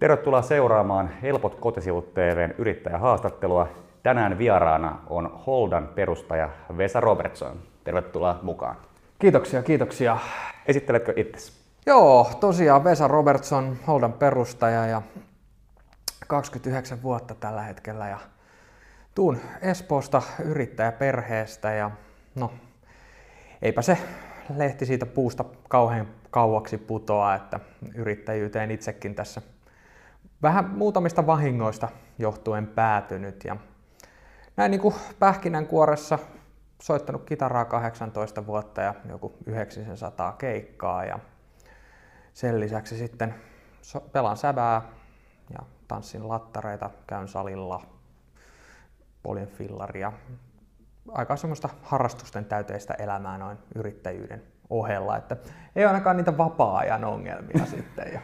Tervetuloa seuraamaan Helpot kotisivut TVn yrittäjähaastattelua. Tänään vieraana on Holdan perustaja Vesa Robertson. Tervetuloa mukaan. Kiitoksia, kiitoksia. Esitteletkö itsesi? Joo, tosiaan Vesa Robertson, Holdan perustaja ja 29 vuotta tällä hetkellä ja tuun Espoosta yrittäjäperheestä ja no eipä se lehti siitä puusta kauhean kauaksi putoa, että yrittäjyyteen itsekin tässä vähän muutamista vahingoista johtuen päätynyt ja näin niin kuin pähkinänkuoressa soittanut kitaraa 18 vuotta ja joku 900 keikkaa ja sen lisäksi sitten pelaan sävää ja tanssin lattareita, käyn salilla, poljen fillaria. Aika semmoista harrastusten täyteistä elämää noin yrittäjyyden ohella, että ei ainakaan niitä vapaa-ajan ongelmia sitten.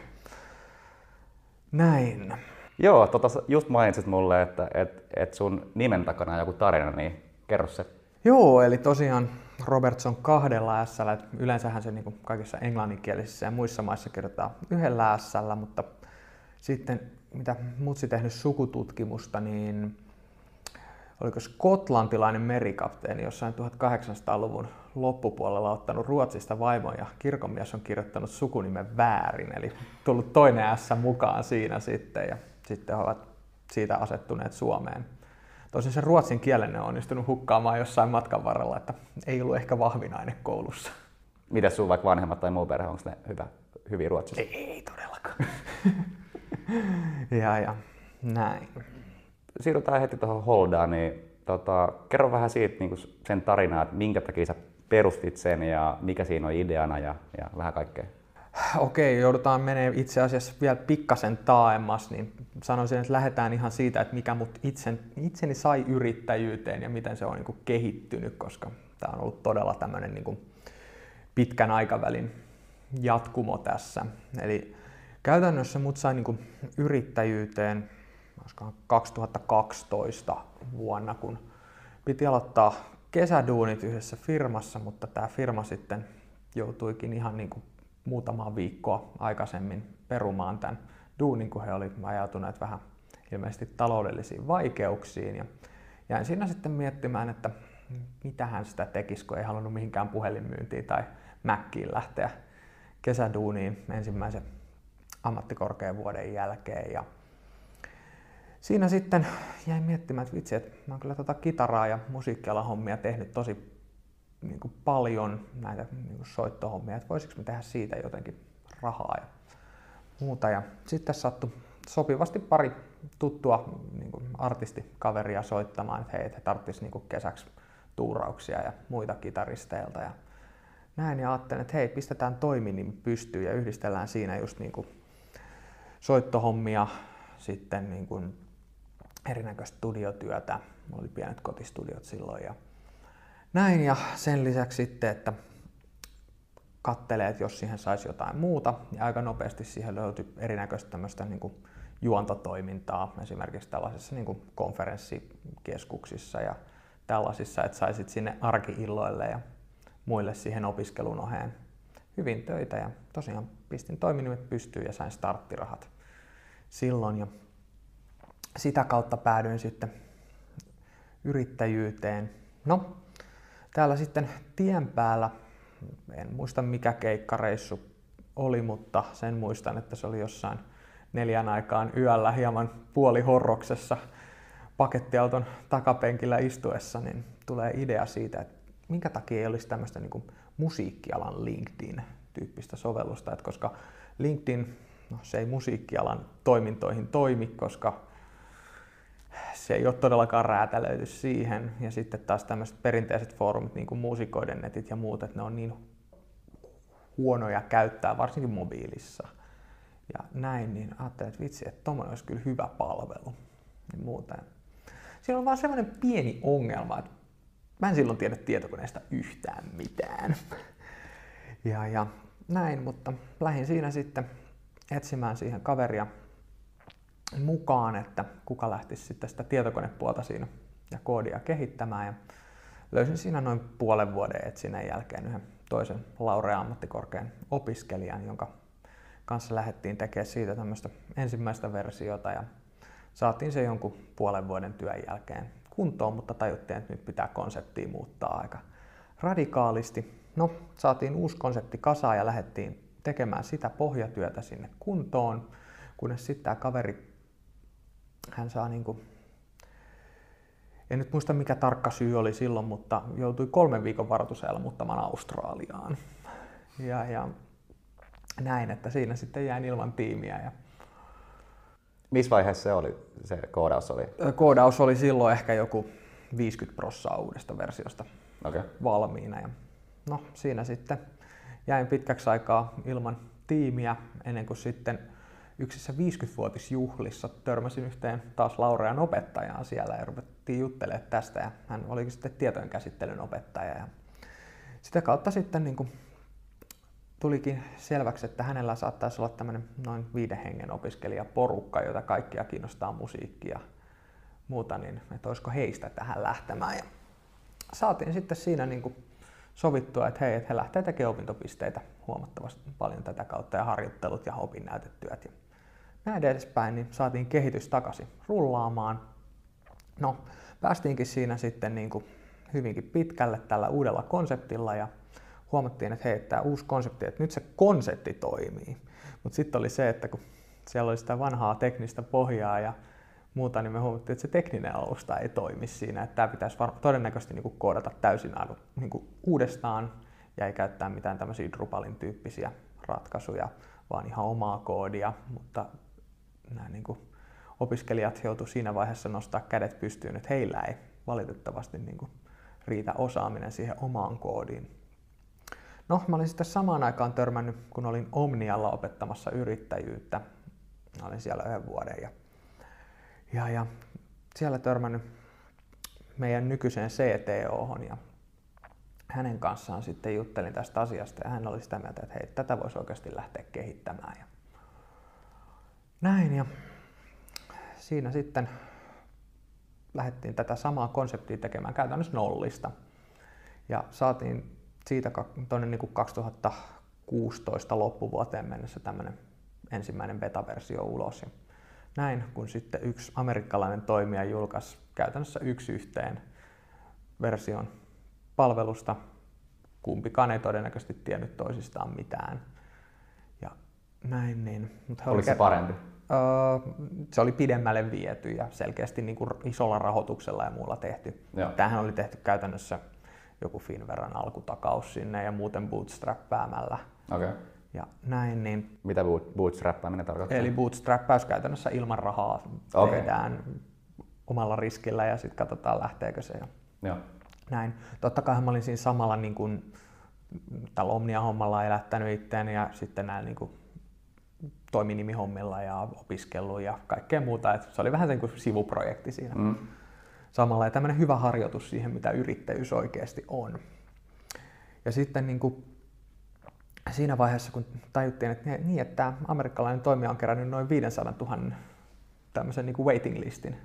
Näin. Joo, tota, just mainitsit mulle, että et, et sun nimen takana on joku tarina, niin kerro se. Joo, eli tosiaan Robertson kahdella s Yleensähän se niin kaikissa englanninkielisissä ja muissa maissa kirjoitetaan yhdellä s mutta sitten mitä mutsi tehnyt sukututkimusta, niin oliko skotlantilainen merikapteeni jossain 1800-luvun loppupuolella ottanut Ruotsista vaimon ja kirkonmies on kirjoittanut sukunimen väärin, eli tullut toinen S mukaan siinä sitten ja sitten he ovat siitä asettuneet Suomeen. Tosin se ruotsin kielen on onnistunut hukkaamaan jossain matkan varrella, että ei ollut ehkä vahvinainen koulussa. Miten sun vaikka vanhemmat tai muu perhe, onko ne hyvä, hyviä ruotsissa? Ei, ei todellakaan. ja, ja näin. Siirrytään heti tuohon Holdaan, niin tota, kerro vähän siitä niin sen tarinaa, että minkä takia sä perustit sen ja mikä siinä on ideana ja, ja vähän kaikkea. Okei, joudutaan menee itse asiassa vielä pikkasen taaemmas, niin sanoisin, että lähdetään ihan siitä, että mikä mut itsen, itseni sai yrittäjyyteen ja miten se on niin kuin kehittynyt, koska tämä on ollut todella tämmöinen niin kuin pitkän aikavälin jatkumo tässä. Eli käytännössä mut sai niin kuin yrittäjyyteen 2012 vuonna, kun piti aloittaa kesäduunit yhdessä firmassa, mutta tämä firma sitten joutuikin ihan niin kuin muutamaa viikkoa aikaisemmin perumaan tämän duunin, kun he olivat ajautuneet vähän ilmeisesti taloudellisiin vaikeuksiin. Ja jäin siinä sitten miettimään, että mitähän sitä tekisi, kun ei halunnut mihinkään puhelinmyyntiin tai Mäkkiin lähteä kesäduuniin ensimmäisen ammattikorkeavuoden jälkeen. Ja siinä sitten jäin miettimään, että vitsi, että mä oon kyllä tota kitaraa ja musiikkialan hommia tehnyt tosi niin kuin paljon näitä niin kuin soittohommia, että voisiko me tehdä siitä jotenkin rahaa ja muuta. Ja sitten sattui sopivasti pari tuttua niin kuin artistikaveria soittamaan, että hei, että he tarvitsisivat niin kesäksi tuurauksia ja muita kitaristeilta. Ja näin ja ajattelin, että hei, pistetään toiminin pystyyn ja yhdistellään siinä just niin kuin soittohommia, sitten niin kuin erinäköistä studiotyötä. Mulla oli pienet kotistudiot silloin ja näin ja sen lisäksi sitten, että kattelee, että jos siihen saisi jotain muuta, ja aika nopeasti siihen löytyi erinäköistä tämmöistä niin kuin juontotoimintaa, esimerkiksi tällaisissa niin kuin konferenssikeskuksissa ja tällaisissa, että saisit sinne arkiilloille ja muille siihen opiskelun oheen hyvin töitä. Ja tosiaan pistin toiminimet pystyyn ja sain starttirahat silloin. Ja sitä kautta päädyin sitten yrittäjyyteen. No, täällä sitten tien päällä, en muista mikä keikkareissu oli, mutta sen muistan, että se oli jossain neljän aikaan yöllä hieman puolihorroksessa pakettiauton takapenkillä istuessa, niin tulee idea siitä, että minkä takia ei olisi tämmöistä niin musiikkialan LinkedIn-tyyppistä sovellusta, että koska LinkedIn, no, se ei musiikkialan toimintoihin toimi, koska se ei ole todellakaan räätälöity siihen. Ja sitten taas tämmöiset perinteiset foorumit, niin kuin muusikoiden netit ja muut, että ne on niin huonoja käyttää, varsinkin mobiilissa. Ja näin, niin ajattelin, että vitsi, että tuommoinen olisi kyllä hyvä palvelu. Niin muuten. Siinä on vaan semmoinen pieni ongelma, että mä en silloin tiedä tietokoneesta yhtään mitään. Ja, ja näin, mutta lähdin siinä sitten etsimään siihen kaveria, mukaan, että kuka lähtisi sitten sitä tietokonepuolta siinä ja koodia kehittämään. Ja löysin siinä noin puolen vuoden etsinnän jälkeen yhden toisen Laurea ammattikorkean opiskelijan, jonka kanssa lähdettiin tekemään siitä tämmöistä ensimmäistä versiota ja saatiin se jonkun puolen vuoden työn jälkeen kuntoon, mutta tajuttiin, että nyt pitää konseptia muuttaa aika radikaalisti. No, saatiin uusi konsepti kasaan ja lähdettiin tekemään sitä pohjatyötä sinne kuntoon, kunnes sitten tämä kaveri, hän saa niin kuin, en nyt muista mikä tarkka syy oli silloin, mutta joutui kolmen viikon varoitusajalla muuttamaan Australiaan. Ja, ja näin, että siinä sitten jäin ilman tiimiä. Ja Missä vaiheessa se oli, se koodaus oli? Koodaus oli silloin ehkä joku 50 prossaa uudesta versiosta okay. valmiina. Ja no siinä sitten jäin pitkäksi aikaa ilman tiimiä ennen kuin sitten yksissä 50-vuotisjuhlissa törmäsin yhteen taas Laurean opettajaan siellä ja ruvettiin juttelemaan tästä ja hän olikin sitten tietojen käsittelyn opettaja ja sitä kautta sitten niin kuin tulikin selväksi, että hänellä saattaisi olla tämmöinen noin viiden hengen opiskelijaporukka, jota kaikkia kiinnostaa musiikki ja muuta, niin että olisiko heistä tähän lähtemään. Ja saatiin sitten siinä niin kuin sovittua, että hei, että he lähtee tekemään opintopisteitä huomattavasti paljon tätä kautta ja harjoittelut ja opinnäytetyöt ja näin edespäin, niin saatiin kehitys takaisin rullaamaan. No, päästiinkin siinä sitten niin kuin hyvinkin pitkälle tällä uudella konseptilla ja huomattiin, että hei, tämä uusi konsepti, että nyt se konsepti toimii. Mutta sitten oli se, että kun siellä oli sitä vanhaa teknistä pohjaa ja muuta, niin me huomattiin, että se tekninen alusta ei toimi siinä. Että tämä pitäisi var- todennäköisesti niin kuin koodata täysin niin kuin uudestaan ja ei käyttää mitään tämmöisiä Drupalin tyyppisiä ratkaisuja, vaan ihan omaa koodia. Mutta nämä niin kuin opiskelijat joutuivat siinä vaiheessa nostaa kädet pystyyn, että heillä ei valitettavasti niin kuin riitä osaaminen siihen omaan koodiin. No, mä olin sitten samaan aikaan törmännyt, kun olin Omnialla opettamassa yrittäjyyttä. Mä olin siellä yhden vuoden ja, ja, ja siellä törmännyt meidän nykyiseen CTO ja hänen kanssaan sitten juttelin tästä asiasta ja hän oli sitä mieltä, että hei, tätä voisi oikeasti lähteä kehittämään. Ja näin ja siinä sitten lähdettiin tätä samaa konseptia tekemään käytännössä nollista. Ja saatiin siitä tuonne niin 2016 loppuvuoteen mennessä tämmöinen ensimmäinen beta-versio ulos. Ja näin, kun sitten yksi amerikkalainen toimija julkaisi käytännössä yksi yhteen version palvelusta, kumpikaan ei todennäköisesti tiennyt toisistaan mitään. Ja näin niin. Mutta Oliko se parempi? Öö, se oli pidemmälle viety ja selkeästi niin kuin isolla rahoituksella ja muulla tehty. Joo. Tämähän oli tehty käytännössä joku Finveran alkutakaus sinne ja muuten bootstrappäämällä. Okay. Ja näin, niin... Mitä bootstrappaaminen tarkoittaa? Eli bootstrappaus käytännössä ilman rahaa okay. tehdään omalla riskillä ja sitten katsotaan lähteekö se. Ja Joo. Näin. Totta kai mä olin siinä samalla niin kuin, tällä Omnia-hommalla elättänyt itseäni ja sitten näin niin kuin, toiminimihommilla ja opiskellut ja kaikkea muuta. Et se oli vähän niin kuin sivuprojekti siinä. Mm samalla ja tämmöinen hyvä harjoitus siihen, mitä yrittäjyys oikeasti on. Ja sitten niin kuin siinä vaiheessa, kun tajuttiin, että, niin, että tämä amerikkalainen toimija on kerännyt noin 500 000 tämmöisen niin kuin waiting listin,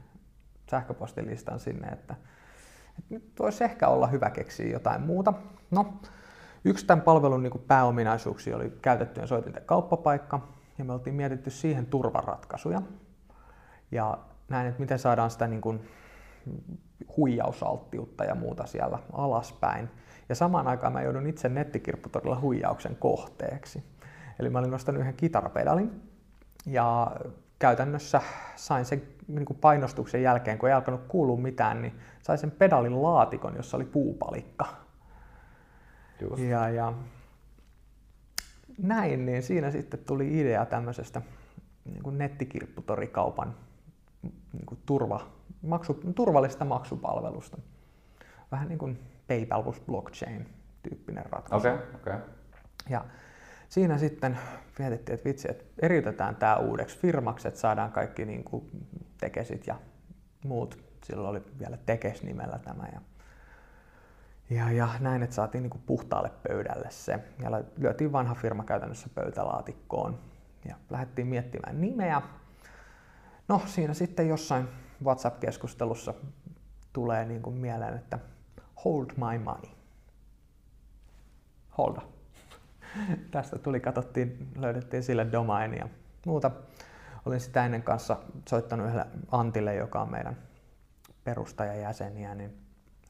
sähköpostilistan sinne, että, että nyt voisi ehkä olla hyvä keksiä jotain muuta. No, yksi tämän palvelun niin kuin pääominaisuuksia oli käytettyjen soitinten kauppapaikka, ja me oltiin mietitty siihen turvaratkaisuja. Ja näin, että miten saadaan sitä niin kuin huijausalttiutta ja muuta siellä alaspäin. Ja samaan aikaan mä joudun itse nettikirpputorilla huijauksen kohteeksi. Eli mä olin nostanut yhden kitarapedalin ja käytännössä sain sen niin kuin painostuksen jälkeen, kun ei alkanut kuulua mitään, niin sain sen pedalin laatikon, jossa oli puupalikka. Just. Ja, ja näin, niin siinä sitten tuli idea tämmöisestä niin kuin nettikirpputorikaupan niin kuin turva, maksu, turvallista maksupalvelusta. Vähän niin kuin PayPal plus blockchain-tyyppinen ratkaisu. Okay, okay. Ja siinä sitten mietittiin, että vitsi, että eriytetään tämä uudeksi firmaksi, että saadaan kaikki niin kuin tekesit ja muut. Silloin oli vielä Tekes nimellä tämä. Ja, ja, ja näin, että saatiin niin puhtaalle pöydälle se. Ja lyötiin vanha firma käytännössä pöytälaatikkoon. Ja lähdettiin miettimään nimeä. No siinä sitten jossain WhatsApp-keskustelussa tulee niin kuin mieleen, että hold my money. Holda. tästä tuli, katsottiin, löydettiin sille domain ja muuta. Olin sitä ennen kanssa soittanut yhdelle Antille, joka on meidän perustajajäseniä, niin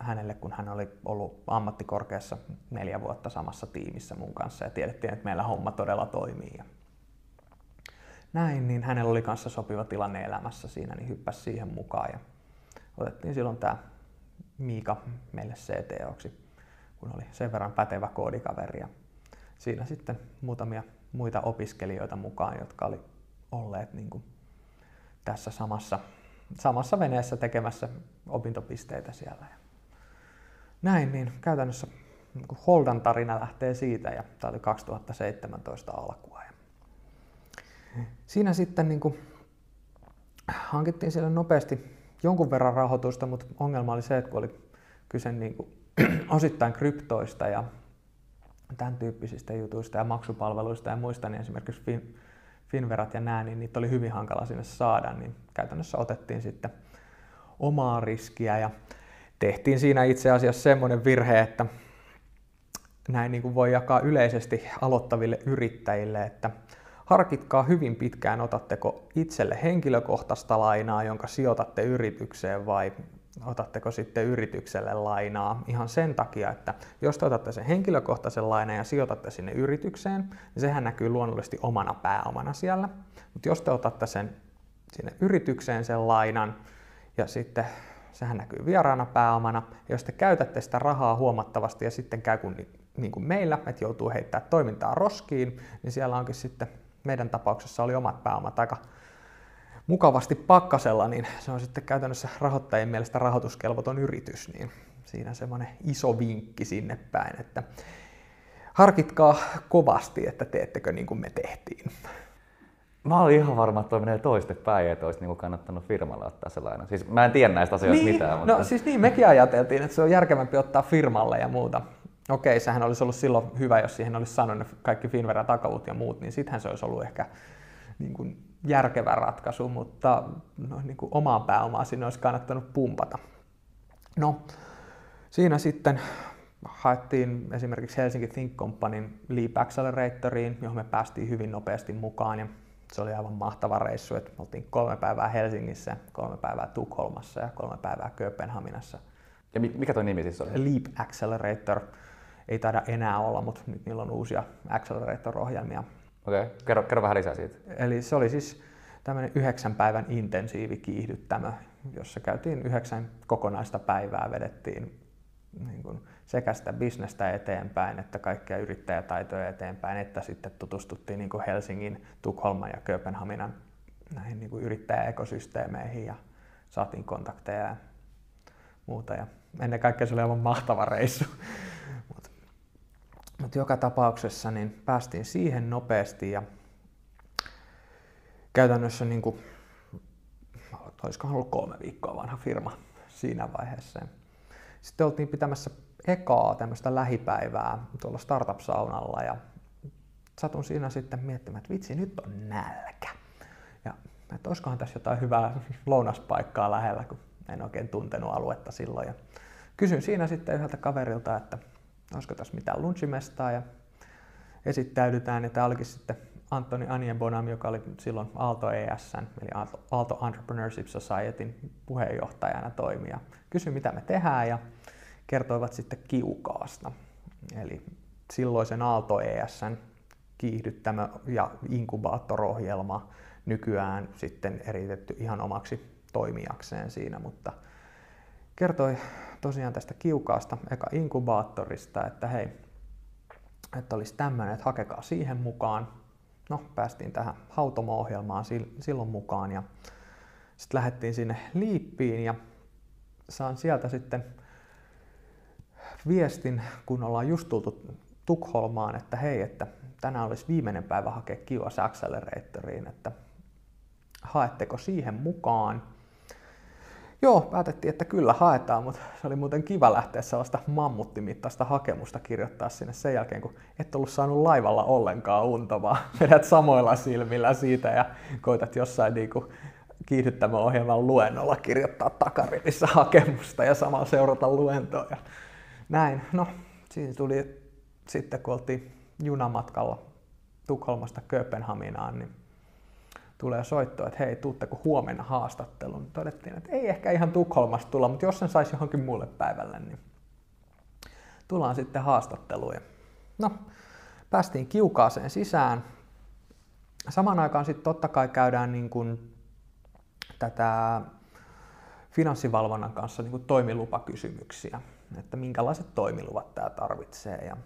hänelle, kun hän oli ollut ammattikorkeassa neljä vuotta samassa tiimissä mun kanssa ja tiedettiin, että meillä homma todella toimii. Ja näin, niin hänellä oli kanssa sopiva tilanne elämässä siinä, niin hyppäsi siihen mukaan ja otettiin silloin tämä Miika meille CTOksi, kun oli sen verran pätevä koodikaveri. Ja siinä sitten muutamia muita opiskelijoita mukaan, jotka oli olleet niin kuin tässä samassa, samassa veneessä tekemässä opintopisteitä siellä. Ja näin, niin käytännössä niin Holdan tarina lähtee siitä ja tämä oli 2017 alkua. Ja siinä sitten niin kuin hankittiin siellä nopeasti jonkun verran rahoitusta, mutta ongelma oli se, että kun oli kyse niin kuin osittain kryptoista ja tämän tyyppisistä jutuista ja maksupalveluista ja muista, niin esimerkiksi fin, Finverat ja nää, niin niitä oli hyvin hankala sinne saada, niin käytännössä otettiin sitten omaa riskiä ja tehtiin siinä itse asiassa semmoinen virhe, että näin niin kuin voi jakaa yleisesti aloittaville yrittäjille, että harkitkaa hyvin pitkään, otatteko itselle henkilökohtaista lainaa, jonka sijoitatte yritykseen vai otatteko sitten yritykselle lainaa ihan sen takia, että jos te otatte sen henkilökohtaisen lainan ja sijoitatte sinne yritykseen, niin sehän näkyy luonnollisesti omana pääomana siellä. Mutta jos te otatte sen sinne yritykseen sen lainan ja sitten sehän näkyy vieraana pääomana, jos te käytätte sitä rahaa huomattavasti ja sitten käy kuin, niin kuin meillä, että joutuu heittämään toimintaa roskiin, niin siellä onkin sitten meidän tapauksessa oli omat pääomat aika mukavasti pakkasella, niin se on sitten käytännössä rahoittajien mielestä rahoituskelvoton yritys, niin siinä semmoinen iso vinkki sinne päin, että harkitkaa kovasti, että teettekö niin kuin me tehtiin. Mä olin ihan varma, että toi menee toistepäin että olisi niin kannattanut firmalle ottaa sellainen. Siis mä en tiedä näistä asioista niin, mitään. No mutta... No siis niin, mekin ajateltiin, että se on järkevämpi ottaa firmalle ja muuta. Okei, sehän olisi ollut silloin hyvä, jos siihen olisi sanonut kaikki Finveran takalut ja muut, niin sittenhän se olisi ollut ehkä niin kuin järkevä ratkaisu, mutta no, niin kuin omaa pääomaa sinne olisi kannattanut pumpata. No, siinä sitten haettiin esimerkiksi Helsinki Think Companyn Leap Acceleratoriin, johon me päästiin hyvin nopeasti mukaan ja se oli aivan mahtava reissu, että me oltiin kolme päivää Helsingissä, kolme päivää Tukholmassa ja kolme päivää Kööpenhaminassa. Ja mikä tuo nimi siis oli? Leap Accelerator. Ei taida enää olla, mutta nyt niillä on uusia Accelerator-ohjelmia. Okei, okay. kerro, kerro vähän lisää siitä. Eli se oli siis tämmöinen yhdeksän päivän intensiivikiihdyttämö, jossa käytiin yhdeksän kokonaista päivää, vedettiin niin kuin sekä sitä bisnestä eteenpäin, että kaikkia yrittäjätaitoja eteenpäin, että sitten tutustuttiin niin kuin Helsingin, Tukholman ja Kööpenhaminan näihin niin kuin yrittäjäekosysteemeihin ja saatiin kontakteja ja muuta. Ja ennen kaikkea se oli aivan mahtava reissu. Mutta mut joka tapauksessa niin päästiin siihen nopeasti ja käytännössä niin kuin, olisikohan ollut kolme viikkoa vanha firma siinä vaiheessa. Sitten oltiin pitämässä ekaa tämmöistä lähipäivää tuolla startup-saunalla ja satun siinä sitten miettimään, että vitsi, nyt on nälkä. Ja että olisikohan tässä jotain hyvää lounaspaikkaa lähellä, kun en oikein tuntenut aluetta silloin. Ja kysyn siinä sitten yhdeltä kaverilta, että olisiko tässä mitään lunchimestaa ja esittäydytään. Ja tämä olikin sitten Antoni Anienbonam, joka oli silloin Aalto ESN, eli Aalto Entrepreneurship Societyn puheenjohtajana toimia. Kysyin, mitä me tehdään ja kertoivat sitten kiukaasta. Eli silloisen Aalto ESN kiihdyttämä ja inkubaattor-ohjelma nykyään sitten eritetty ihan omaksi toimijakseen siinä, mutta kertoi tosiaan tästä kiukaasta, eka inkubaattorista, että hei, että olisi tämmöinen, että hakekaa siihen mukaan. No, päästiin tähän hautomo-ohjelmaan silloin mukaan ja sitten lähdettiin sinne Liippiin ja saan sieltä sitten viestin, kun ollaan just tultu Tukholmaan, että hei, että tänään olisi viimeinen päivä hakea Kios Acceleratoriin, että haetteko siihen mukaan. Joo, päätettiin, että kyllä haetaan, mutta se oli muuten kiva lähteä sellaista mammuttimittaista hakemusta kirjoittaa sinne sen jälkeen, kun et ollut saanut laivalla ollenkaan unta, vaan vedät samoilla silmillä siitä ja koitat jossain niinku kiihdyttämöohjelman luennolla kirjoittaa takarivissä hakemusta ja samalla seurata luentoa. Näin. No, siinä tuli sitten, kun oltiin junamatkalla Tukholmasta Kööpenhaminaan, niin tulee soitto, että hei, tuutteko huomenna haastatteluun. Todettiin, että ei ehkä ihan Tukholmasta tulla, mutta jos sen saisi johonkin muulle päivälle, niin tullaan sitten haastatteluun. No, päästiin kiukaaseen sisään. Samaan aikaan sitten totta kai käydään niin kuin tätä finanssivalvonnan kanssa niin kuin toimilupakysymyksiä, että minkälaiset toimiluvat tämä tarvitsee. Ja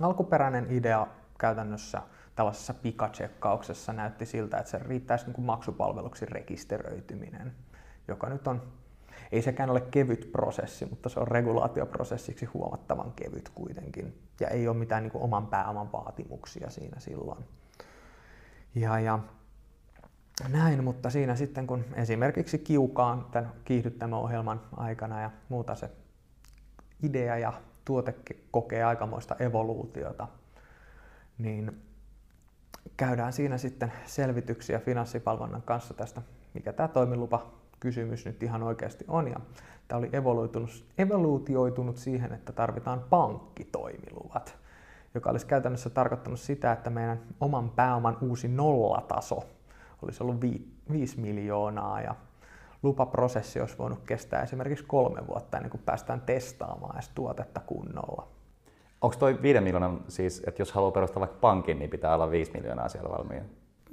alkuperäinen idea käytännössä tällaisessa pikatsekkauksessa näytti siltä, että se riittäisi niin kuin maksupalveluksi rekisteröityminen, joka nyt on, ei sekään ole kevyt prosessi, mutta se on regulaatioprosessiksi huomattavan kevyt kuitenkin. Ja ei ole mitään niin kuin oman pääoman vaatimuksia siinä silloin. Ja, ja näin, mutta siinä sitten kun esimerkiksi kiukaan tämän kiihdyttämöohjelman aikana ja muuta se idea ja tuote kokee aikamoista evoluutiota, niin käydään siinä sitten selvityksiä finanssipalvonnan kanssa tästä, mikä tämä toimilupa kysymys nyt ihan oikeasti on. Ja tämä oli evoluutioitunut siihen, että tarvitaan pankkitoimiluvat, joka olisi käytännössä tarkoittanut sitä, että meidän oman pääoman uusi nollataso olisi ollut 5 miljoonaa ja lupaprosessi olisi voinut kestää esimerkiksi kolme vuotta ennen kuin päästään testaamaan edes tuotetta kunnolla. Onko toi 5 miljoonan siis, että jos haluaa perustaa vaikka pankin, niin pitää olla 5 miljoonaa siellä valmiina?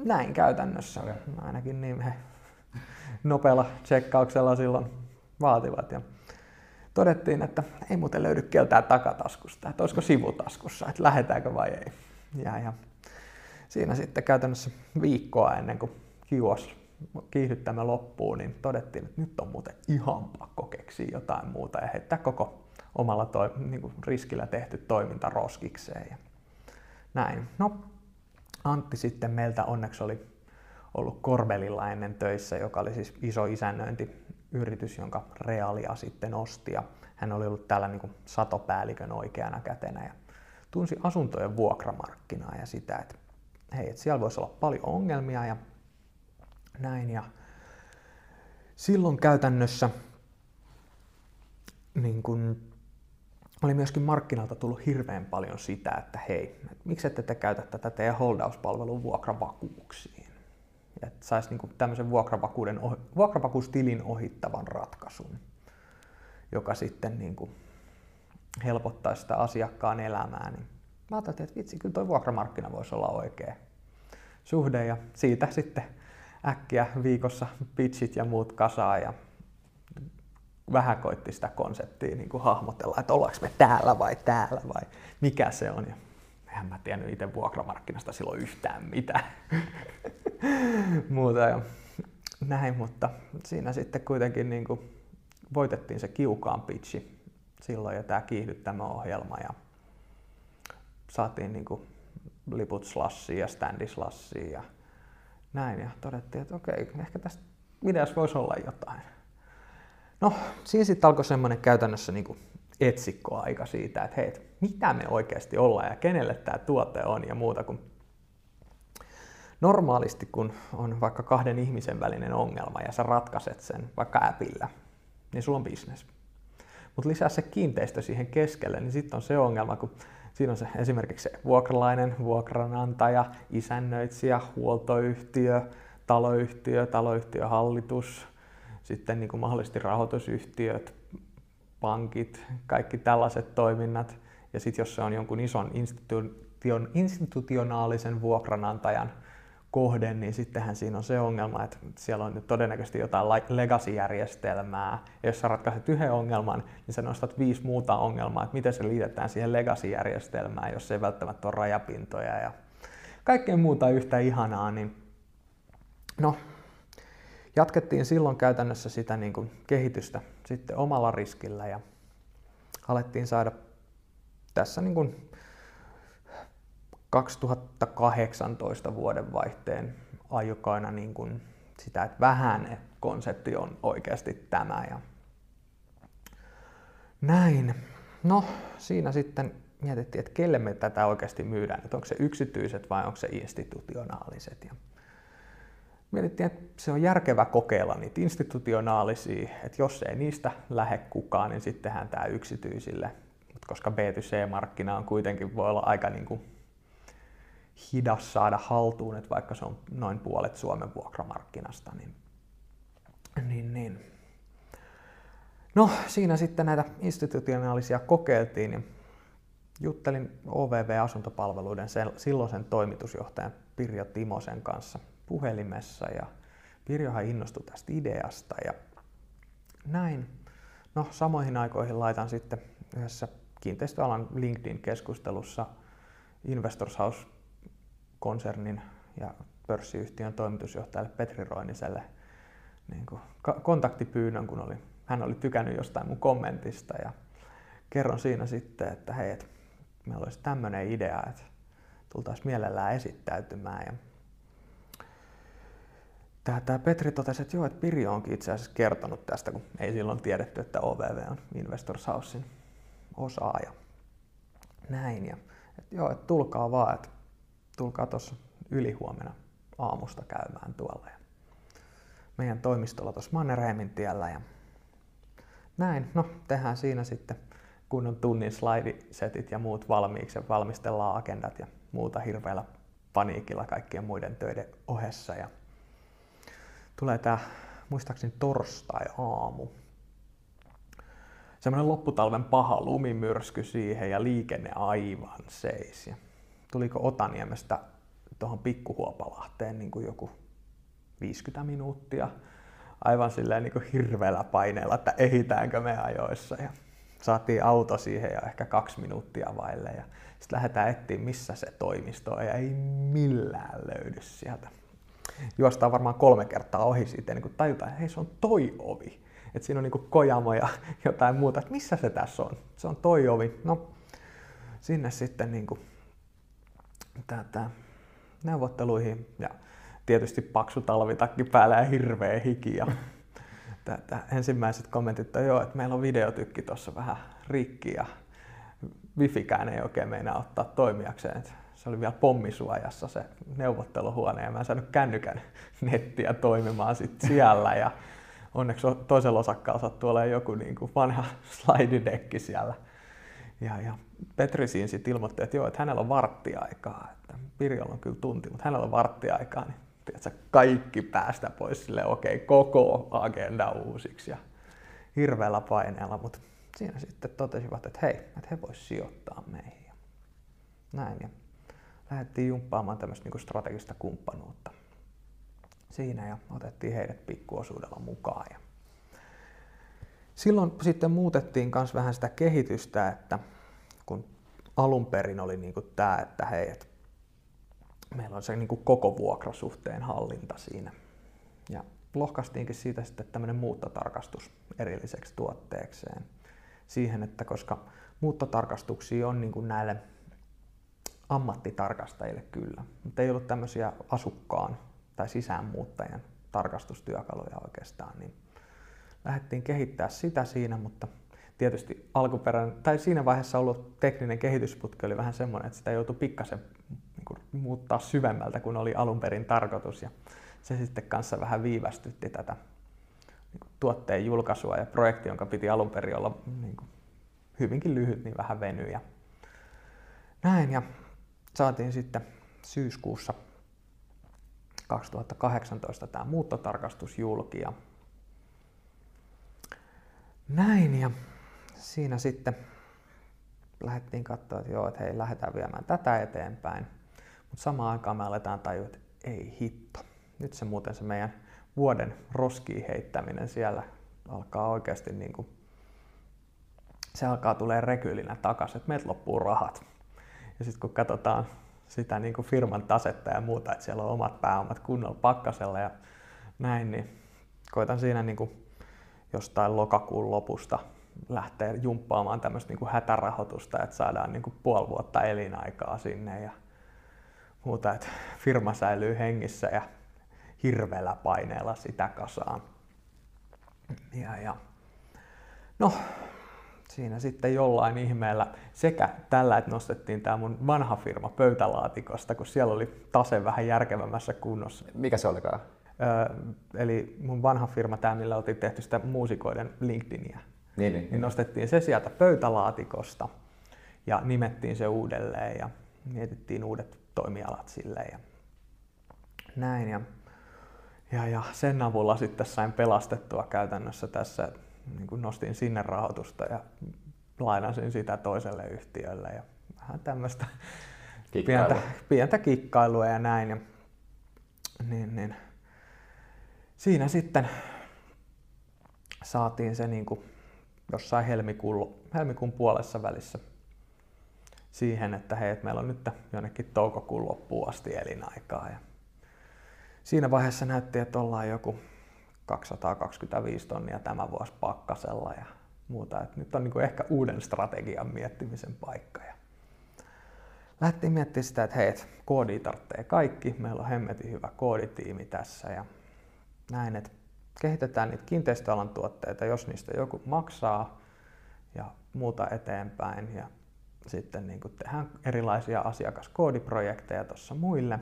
Näin käytännössä. Okay. Ainakin niin he nopealla tsekkauksella silloin vaativat. Ja todettiin, että ei muuten löydy keltään takataskusta, että olisiko sivutaskussa, että lähdetäänkö vai ei. Ja, ja siinä sitten käytännössä viikkoa ennen kuin kiuas kiihdyttämä loppuu, niin todettiin, että nyt on muuten ihan pakko keksiä jotain muuta ja heittää koko omalla toi, niin kuin riskillä tehty toiminta roskikseen. Ja näin. No, Antti sitten meiltä onneksi oli ollut Korbelilla ennen töissä, joka oli siis iso isännöintiyritys, jonka Realia sitten osti. Ja hän oli ollut täällä niin kuin satopäällikön oikeana kätenä ja tunsi asuntojen vuokramarkkinaa ja sitä, että hei, että siellä voisi olla paljon ongelmia ja näin. Ja silloin käytännössä niin kun, oli myöskin markkinalta tullut hirveän paljon sitä, että hei, että miksi ette te käytä tätä teidän holdauspalvelun vuokravakuuksiin. Että saisi niin tämmöisen vuokravakuuden, vuokravakuustilin ohittavan ratkaisun, joka sitten niin kuin helpottaisi sitä asiakkaan elämää. Niin mä ajattelin, että vitsi, kyllä tuo vuokramarkkina voisi olla oikea suhde ja siitä sitten äkkiä viikossa pitchit ja muut kasaa ja vähän koitti sitä konseptia niin kuin hahmotella, että ollaanko me täällä vai täällä vai mikä se on. Ja eihän mä tiennyt itse vuokramarkkinasta silloin yhtään mitään muuta ja näin, mutta siinä sitten kuitenkin niin kuin voitettiin se kiukaan pitchi silloin ja tämä kiihdyttämöohjelma ja saatiin niin kuin liput slassiin ja standislassiin ja näin. Ja todettiin, että okei, ehkä tästä videossa voisi olla jotain. No, siinä sitten alkoi semmoinen käytännössä niin etsikkoaika siitä, että hei, mitä me oikeasti ollaan ja kenelle tämä tuote on ja muuta kuin normaalisti, kun on vaikka kahden ihmisen välinen ongelma ja sä ratkaiset sen vaikka appillä, niin sulla on bisnes. Mutta lisää se kiinteistö siihen keskelle, niin sitten on se ongelma, kun Siinä on se esimerkiksi se vuokralainen, vuokranantaja, isännöitsijä, huoltoyhtiö, taloyhtiö, taloyhtiöhallitus, sitten niin kuin mahdollisesti rahoitusyhtiöt, pankit, kaikki tällaiset toiminnat. Ja sitten jos se on jonkun ison institution, institutionaalisen vuokranantajan kohde, niin sittenhän siinä on se ongelma, että siellä on nyt todennäköisesti jotain legacy-järjestelmää. Ja jos sä ratkaiset yhden ongelman, niin sä nostat viisi muuta ongelmaa, että miten se liitetään siihen legacy-järjestelmään, jos ei välttämättä ole rajapintoja ja kaikkea muuta yhtä ihanaa, niin no, jatkettiin silloin käytännössä sitä niin kuin kehitystä sitten omalla riskillä ja alettiin saada tässä niin kuin 2018 vuodenvaihteen aikoina niin kuin sitä, että vähän konsepti on oikeasti tämä. Ja näin. No, siinä sitten mietittiin, että kelle me tätä oikeasti myydään, että onko se yksityiset vai onko se institutionaaliset. Ja mietittiin, että se on järkevä kokeilla niitä institutionaalisia, että jos ei niistä lähde kukaan, niin sitten tehdään tämä yksityisille. Mutta koska B2C-markkina on kuitenkin voi olla aika niin kuin hidas saada haltuun, että vaikka se on noin puolet Suomen vuokramarkkinasta, niin, niin, niin. No siinä sitten näitä institutionaalisia kokeiltiin, niin juttelin OVV-asuntopalveluiden sen, silloisen toimitusjohtajan Pirjo Timosen kanssa puhelimessa ja Pirjohan innostui tästä ideasta ja näin. No samoihin aikoihin laitan sitten yhdessä kiinteistöalan LinkedIn-keskustelussa Investors House-konsernin ja pörssiyhtiön toimitusjohtajalle Petri Roiniselle niin kuin kontaktipyynnön, kun oli, hän oli tykännyt jostain mun kommentista ja kerron siinä sitten, että hei, että meillä olisi tämmöinen idea, että tultaisiin mielellään esittäytymään. Ja Tämä, tämä Petri totesi, että joo, että Pirjo onkin itse asiassa kertonut tästä, kun ei silloin tiedetty, että OVV on Investors Housein osaaja. Näin. Ja, että joo, että tulkaa vaan, että tulkaa tuossa ylihuomenna aamusta käymään tuolla. Ja meidän toimistolla tuossa Mannerheimin tiellä. Ja näin, no tehdään siinä sitten kun on tunnin slaidisetit ja muut valmiiksi ja valmistellaan agendat ja muuta hirveällä paniikilla kaikkien muiden töiden ohessa. Ja tulee tämä muistaakseni torstai-aamu. Semmoinen lopputalven paha lumimyrsky siihen ja liikenne aivan seis. Ja tuliko Otaniemestä tuohon Pikkuhuopalahteen niin kuin joku 50 minuuttia aivan silleen niin kuin hirveällä paineella, että ehitäänkö me ajoissa. Ja saatiin auto siihen ja ehkä kaksi minuuttia vaille. Ja sitten lähdetään etsiä, missä se toimisto on ja ei millään löydy sieltä. Juostaan varmaan kolme kertaa ohi siitä ennen kuin tajutaan, että hei se on toi ovi. Että siinä on niin kojamo ja jotain muuta, että missä se tässä on. Se on toi ovi. No sinne sitten niin kuin, tätä, neuvotteluihin ja tietysti paksu talvitakki päällä ja hirveä hiki ja tätä, ensimmäiset kommentit, että joo, että meillä on videotykki tuossa vähän rikki ja wifikään ei oikein meinaa ottaa toimijakseen. Se oli vielä pommisuojassa se neuvotteluhuone ja mä en saanut kännykän nettiä toimimaan sit siellä. Ja onneksi toisella osakkaalla sattuu olemaan joku niin kuin vanha slididekki siellä. Ja, ja Petri siinä sitten ilmoitti, että joo, että hänellä on varttiaikaa. Että Pirjolla on kyllä tunti, mutta hänellä on varttiaikaa. Niin tiedätkö, kaikki päästä pois sille okei, okay, koko agenda uusiksi ja hirveällä paineella, mutta siinä sitten totesivat, että hei, että he voisivat sijoittaa meihin. Näin, ja lähdettiin jumppaamaan tämmöistä niin strategista kumppanuutta siinä ja otettiin heidät pikkuosuudella mukaan. Ja silloin sitten muutettiin myös vähän sitä kehitystä, että kun alun perin oli niin kuin tämä, että hei, että meillä on se niin kuin koko vuokrasuhteen hallinta siinä. Ja lohkastiinkin siitä sitten tämmöinen muuttotarkastus erilliseksi tuotteekseen. Siihen, että koska muuttotarkastuksia on niin kuin näille ammattitarkastajille kyllä, mutta ei ollut tämmöisiä asukkaan tai sisäänmuuttajan tarkastustyökaluja oikeastaan, niin lähdettiin kehittää sitä siinä, mutta tietysti alkuperän, tai siinä vaiheessa ollut tekninen kehitysputki oli vähän semmoinen, että sitä joutui pikkasen niin muuttaa syvemmältä kuin oli alun perin tarkoitus. Ja se sitten kanssa vähän viivästytti tätä niin tuotteen julkaisua ja projekti, jonka piti alun perin olla niin kuin hyvinkin lyhyt, niin vähän venyi. Ja näin ja saatiin sitten syyskuussa 2018 tämä muuttotarkastus julki ja näin ja siinä sitten lähdettiin katsoa, että joo, että hei, lähdetään viemään tätä eteenpäin. Mutta samaan aikaan me aletaan tajua, että ei hitto. Nyt se muuten se meidän vuoden roskiin heittäminen siellä alkaa oikeasti niin kuin, se alkaa tulee rekyylinä takaisin, että meiltä loppuu rahat. Ja sitten kun katsotaan sitä niin kuin firman tasetta ja muuta, että siellä on omat pääomat kunnolla pakkasella ja näin, niin koitan siinä niin kuin jostain lokakuun lopusta lähteä jumppaamaan tämmöistä niin kuin hätärahoitusta, että saadaan niin kuin puoli vuotta elinaikaa sinne ja muuta, että firma säilyy hengissä ja hirveällä paineella sitä kasaan. Ja, ja. No, siinä sitten jollain ihmeellä sekä tällä, että nostettiin tämä mun vanha firma pöytälaatikosta, kun siellä oli tase vähän järkevämmässä kunnossa. Mikä se olikaan? Öö, eli mun vanha firma, tämä millä oltiin tehty sitä muusikoiden LinkedInia, niin, niin, niin nostettiin se sieltä pöytälaatikosta ja nimettiin se uudelleen ja mietittiin uudet toimialat sille ja näin. Ja, ja, ja sen avulla sitten sain pelastettua käytännössä tässä, niin kuin nostin sinne rahoitusta ja lainasin sitä toiselle yhtiölle ja vähän tämmöistä pientä, pientä kikkailua ja näin. Ja, niin, niin. Siinä sitten saatiin se niin kuin jossain helmikuun, helmikuun puolessa välissä siihen, että hei, meillä on nyt jonnekin toukokuun loppuun asti elinaikaa. Ja siinä vaiheessa näytti, että ollaan joku 225 tonnia tämä vuosi pakkasella ja muuta. Et nyt on niin ehkä uuden strategian miettimisen paikka. Ja lähdettiin miettimään sitä, että hei, koodi tarvitsee kaikki, meillä on hemmetin hyvä kooditiimi tässä ja näin, että kehitetään niitä kiinteistöalan tuotteita, jos niistä joku maksaa ja muuta eteenpäin. Ja sitten niin tehdään erilaisia asiakaskoodiprojekteja tuossa muille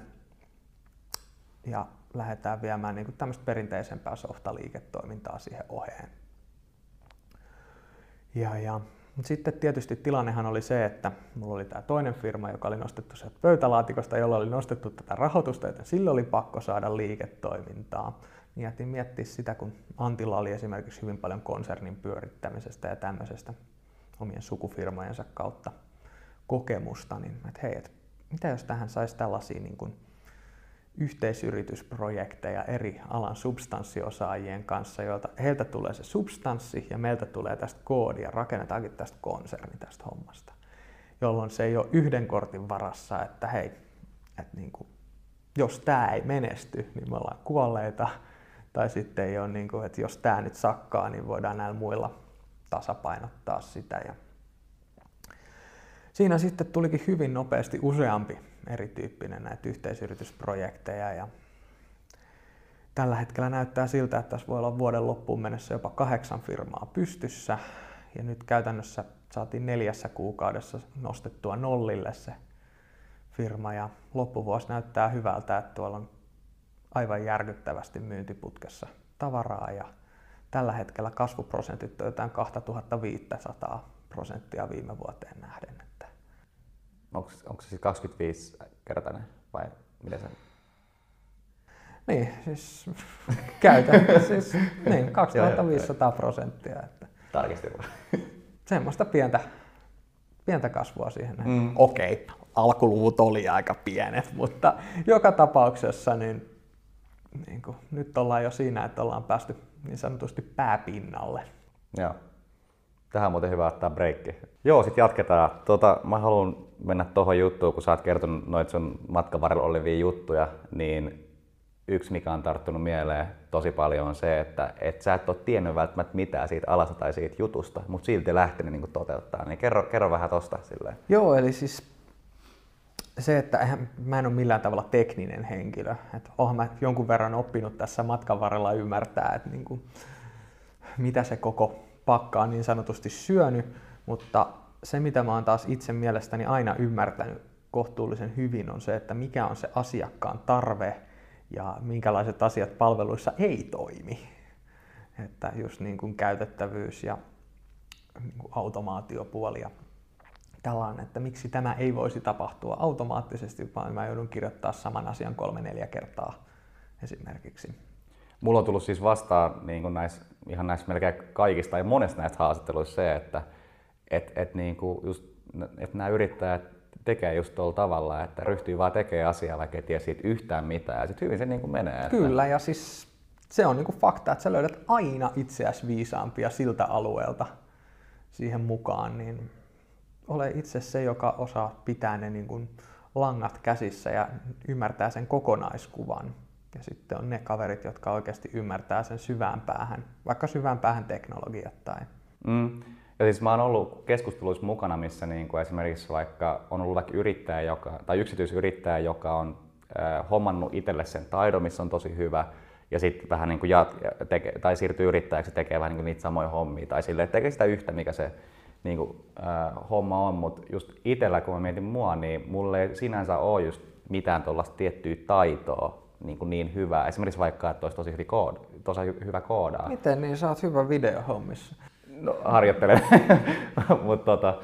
ja lähdetään viemään niin tämmöistä perinteisempää softaliiketoimintaa siihen oheen. Ja, ja mutta sitten tietysti tilannehan oli se, että mulla oli tämä toinen firma, joka oli nostettu sieltä pöytälaatikosta, jolla oli nostettu tätä rahoitusta, joten sillä oli pakko saada liiketoimintaa. Niin jätin miettiä sitä, kun Antilla oli esimerkiksi hyvin paljon konsernin pyörittämisestä ja tämmöisestä omien sukufirmojensa kautta kokemusta, niin että hei, et mitä jos tähän saisi tällaisia niin kuin yhteisyritysprojekteja eri alan substanssiosaajien kanssa, joilta heiltä tulee se substanssi ja meiltä tulee tästä koodia, rakennetaankin tästä konserni tästä hommasta. Jolloin se ei ole yhden kortin varassa, että hei, että niin kuin, jos tämä ei menesty, niin me ollaan kuolleita, tai sitten ei ole niin kuin, että jos tämä nyt sakkaa, niin voidaan näillä muilla tasapainottaa sitä. Ja siinä sitten tulikin hyvin nopeasti useampi erityyppinen näitä yhteisyritysprojekteja. Ja tällä hetkellä näyttää siltä, että tässä voi olla vuoden loppuun mennessä jopa kahdeksan firmaa pystyssä. Ja nyt käytännössä saatiin neljässä kuukaudessa nostettua nollille se firma. Ja loppuvuosi näyttää hyvältä, että tuolla on aivan järkyttävästi myyntiputkessa tavaraa ja tällä hetkellä kasvuprosentit on jotain 2500 prosenttia viime vuoteen nähden. Että... Onko, onko se siis 25 kertainen vai miten se? Niin, siis käytännössä siis, niin, 2500 prosenttia. Että... Tarkistin. Semmoista pientä, pientä kasvua siihen. Mm. Okei, okay, alkuluvut oli aika pienet, mutta joka tapauksessa niin niin kuin, nyt ollaan jo siinä, että ollaan päästy niin sanotusti pääpinnalle. Joo. Tähän on muuten hyvä ottaa breikki. Joo, sitten jatketaan. Tota, mä haluan mennä tuohon juttuun, kun sä oot kertonut noita sun matkan varrella olevia juttuja, niin yksi, mikä on tarttunut mieleen tosi paljon, on se, että et sä et ole tiennyt välttämättä mitään siitä alasta tai siitä jutusta, mutta silti lähtenyt niin toteuttaa. Niin kerro, kerro vähän tosta silleen. Joo, eli siis se, että eihän, mä en ole millään tavalla tekninen henkilö. Että oonhan mä jonkun verran oppinut tässä matkan varrella ymmärtää, että niin kuin, mitä se koko pakka on niin sanotusti syönyt, mutta se, mitä mä oon taas itse mielestäni aina ymmärtänyt kohtuullisen hyvin, on se, että mikä on se asiakkaan tarve ja minkälaiset asiat palveluissa ei toimi. Että just niin kuin käytettävyys ja niin kuin automaatiopuoli ja tällainen, että miksi tämä ei voisi tapahtua automaattisesti, vaan mä joudun kirjoittaa saman asian kolme-neljä kertaa esimerkiksi. Mulla on tullut siis vastaan niin kuin näissä, ihan näissä melkein kaikista ja monesta näistä haastatteluissa se, että et, et niin kuin just, et nämä yrittäjät tekee just tuolla tavalla, että ryhtyy vaan tekemään asiaa, vaikka ei tiedä siitä yhtään mitään. Ja sitten hyvin se niin kuin menee. Että... Kyllä, ja siis se on niin kuin fakta, että sä löydät aina itseäsi viisaampia siltä alueelta siihen mukaan, niin ole itse se, joka osaa pitää ne niin kuin langat käsissä ja ymmärtää sen kokonaiskuvan. Ja sitten on ne kaverit, jotka oikeasti ymmärtää sen syvään päähän, vaikka syvään päähän teknologiat tai... Mm. Ja siis mä oon ollut keskusteluissa mukana, missä niin kuin esimerkiksi vaikka on ollut vaikka yrittäjä, joka, tai yksityisyrittäjä, joka on äh, hommannut itselle sen taidon, missä on tosi hyvä, ja sitten vähän niin kuin jat- teke, tai siirtyy yrittäjäksi tekee vähän niin kuin niitä samoja hommia, tai sille, että tekee sitä yhtä, mikä se niin kuin, äh, homma on, mutta just itsellä kun mä mietin mua, niin mulle ei sinänsä ole just mitään tuollaista tiettyä taitoa niin, kuin niin hyvää. Esimerkiksi vaikka, että olisi tosi, hyvä, kood, tosi hyvä koodaa. Miten niin? Sä oot hyvä videohommissa. No harjoittelen, mutta tota,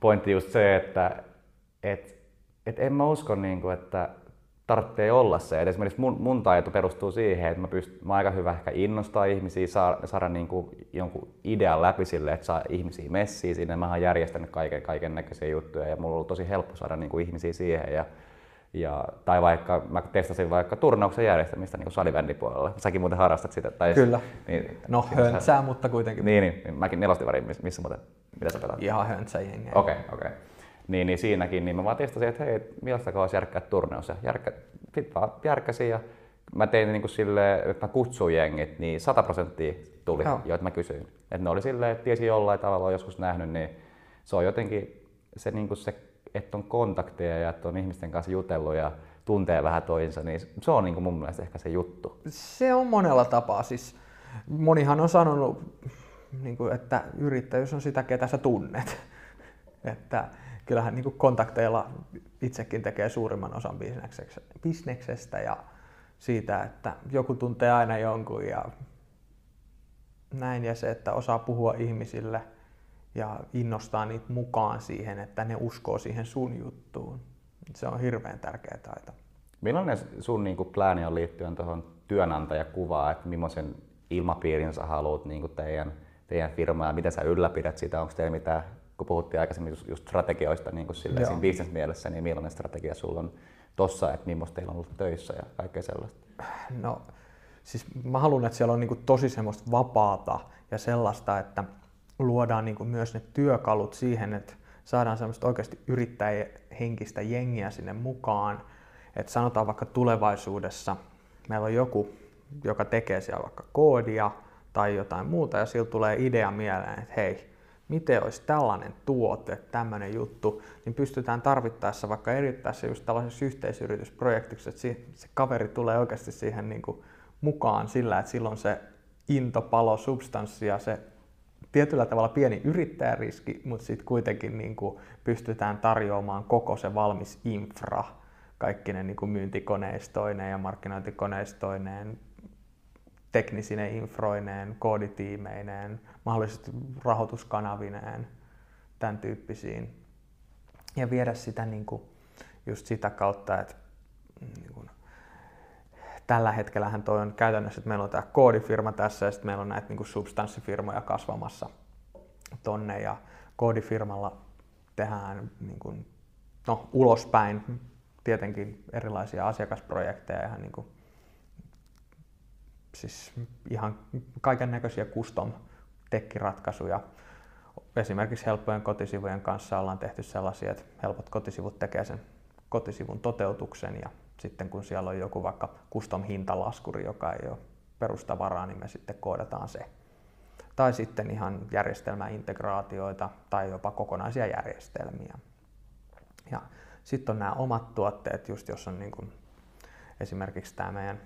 pointti just se, että et, et en mä usko, niin kuin, että tarvitsee olla se. Et esimerkiksi mun, mun taito perustuu siihen, että mä, pyst, mä aika hyvä ehkä innostaa ihmisiä, saada, saada niin kuin jonkun idean läpi sille, että saa ihmisiä messiin sinne. Mä oon järjestänyt kaiken, kaiken näköisiä juttuja ja mulla on ollut tosi helppo saada niin kuin ihmisiä siihen. Ja, ja, tai vaikka mä testasin vaikka turnauksen järjestämistä niin salibändipuolella. Säkin muuten harrastat sitä. Tai Kyllä. Niin, no höntsää, sä... mutta kuitenkin. Niin, niin, niin mäkin nelostivarin, missä muuten, mitä sä pelaat? Ihan höntsä jengiä. Okei, okay, okei. Okay. Niin, niin siinäkin, niin mä vaan testasin, että hei, millaista olisi järkkää turneus. Ja järkkä, sit vaan järkkäsin ja mä tein niin kuin silleen, että mä kutsuin jengit, niin 100 prosenttia tuli, Joo. joita mä kysyin. Että ne oli silleen, että tiesi jollain tavalla joskus nähnyt, niin se on jotenkin se, niin kuin se että on kontakteja ja että on ihmisten kanssa jutellut ja tuntee vähän toinsa, niin se on niin kuin mun mielestä ehkä se juttu. Se on monella tapaa. Siis monihan on sanonut, niin kuin, että yrittäjyys on sitä, ketä sä tunnet. että kyllähän niin kuin kontakteilla itsekin tekee suurimman osan bisneksestä ja siitä, että joku tuntee aina jonkun ja näin ja se, että osaa puhua ihmisille ja innostaa niitä mukaan siihen, että ne uskoo siihen sun juttuun. Se on hirveän tärkeä taito. Millainen sun niin kuin, plääni on liittyen tuohon työnantajakuvaan, että millaisen ilmapiirin sä haluat niin teidän, teidän firmaa ja miten sä ylläpidät sitä, onko teillä mitään kun puhuttiin aikaisemmin just, just strategioista niin kuin sille, siinä business-mielessä, niin millainen strategia sulla on tossa, että millaista teillä on ollut töissä ja kaikkea sellaista? No, siis mä haluan, että siellä on niin kuin tosi semmoista vapaata ja sellaista, että luodaan niin kuin myös ne työkalut siihen, että saadaan semmoista oikeasti yrittäjähenkistä jengiä sinne mukaan. Että sanotaan vaikka tulevaisuudessa meillä on joku, joka tekee siellä vaikka koodia tai jotain muuta ja sillä tulee idea mieleen, että hei, miten olisi tällainen tuote, tämmöinen juttu, niin pystytään tarvittaessa vaikka erittää se just tällaisessa yhteisyritysprojektiksi, että se kaveri tulee oikeasti siihen niin kuin mukaan sillä, että silloin se into, palo, substanssi ja se tietyllä tavalla pieni yrittäjäriski, mutta sitten kuitenkin niin kuin pystytään tarjoamaan koko se valmis infra, kaikki ne niin kuin myyntikoneistoineen ja markkinointikoneistoineen, teknisine infroineen, kooditiimeineen, mahdollisesti rahoituskanavineen, tämän tyyppisiin. Ja viedä sitä niin kuin just sitä kautta, että niin kuin, tällä hetkellähän toi on käytännössä, että meillä on tämä koodifirma tässä ja sitten meillä on näitä niin kuin substanssifirmoja kasvamassa tonne ja koodifirmalla tehdään niin kuin, no, ulospäin tietenkin erilaisia asiakasprojekteja ihan niin kuin siis ihan kaiken näköisiä custom tekkiratkaisuja. Esimerkiksi helppojen kotisivujen kanssa ollaan tehty sellaisia, että helpot kotisivut tekee sen kotisivun toteutuksen ja sitten kun siellä on joku vaikka custom hintalaskuri, joka ei ole perustavaraa, niin me sitten koodataan se. Tai sitten ihan järjestelmäintegraatioita tai jopa kokonaisia järjestelmiä. Ja sitten on nämä omat tuotteet, just jos on niin kuin esimerkiksi tämä meidän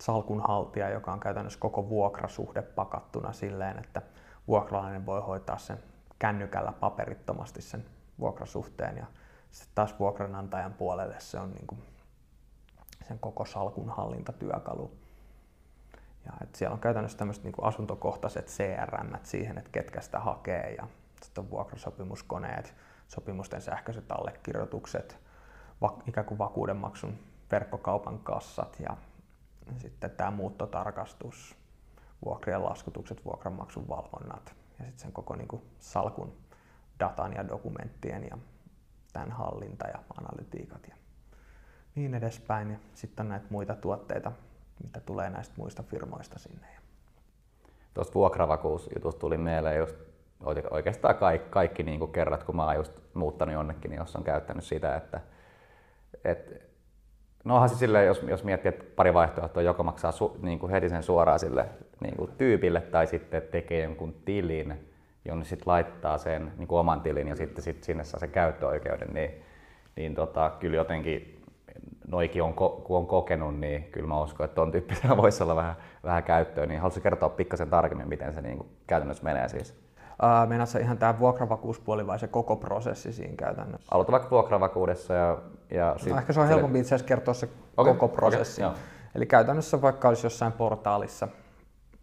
salkunhaltija, joka on käytännössä koko vuokrasuhde pakattuna silleen, että vuokralainen voi hoitaa sen kännykällä paperittomasti sen vuokrasuhteen ja sitten taas vuokranantajan puolelle se on niin kuin sen koko salkun hallintatyökalu. Ja et siellä on käytännössä tämmöiset niin asuntokohtaiset CRM siihen, että ketkä sitä hakee ja sitten on vuokrasopimuskoneet, sopimusten sähköiset allekirjoitukset, ikään kuin vakuudenmaksun verkkokaupan kassat ja sitten tämä muuttotarkastus, vuokrien laskutukset, vuokranmaksun valvonnat ja sitten sen koko niin kuin salkun datan ja dokumenttien ja tämän hallinta ja analytiikat ja niin edespäin. Ja sitten on näitä muita tuotteita, mitä tulee näistä muista firmoista sinne. Tuosta vuokravakuusjutusta tuli mieleen just oikeastaan kaikki, kaikki niin kuin kerrat, kun mä oon just muuttanut jonnekin, niin jos on käyttänyt sitä, että, että No onhan se silleen, jos, jos miettii, että pari vaihtoehtoa, joko maksaa su, niin kuin heti sen suoraan sille niin kuin tyypille tai sitten tekee jonkun tilin, jonne sitten laittaa sen niin kuin oman tilin ja sitten sit sinne saa sen käyttöoikeuden, niin, niin tota, kyllä jotenkin noikin on, kun on kokenut, niin kyllä mä uskon, että tuon tyyppisellä voisi olla vähän, vähän käyttöä. Niin haluaisin kertoa pikkasen tarkemmin, miten se niin kuin käytännössä menee siis? Uh, Meinaatko ihan tämä vuokravakuuspuoli vai se koko prosessi siinä käytännössä? Aloita vaikka vuokravakuudessa ja... ja sit no, ehkä se on helpompi itse asiassa kertoa se okay, koko prosessi. Okay, Eli käytännössä vaikka olisi jossain portaalissa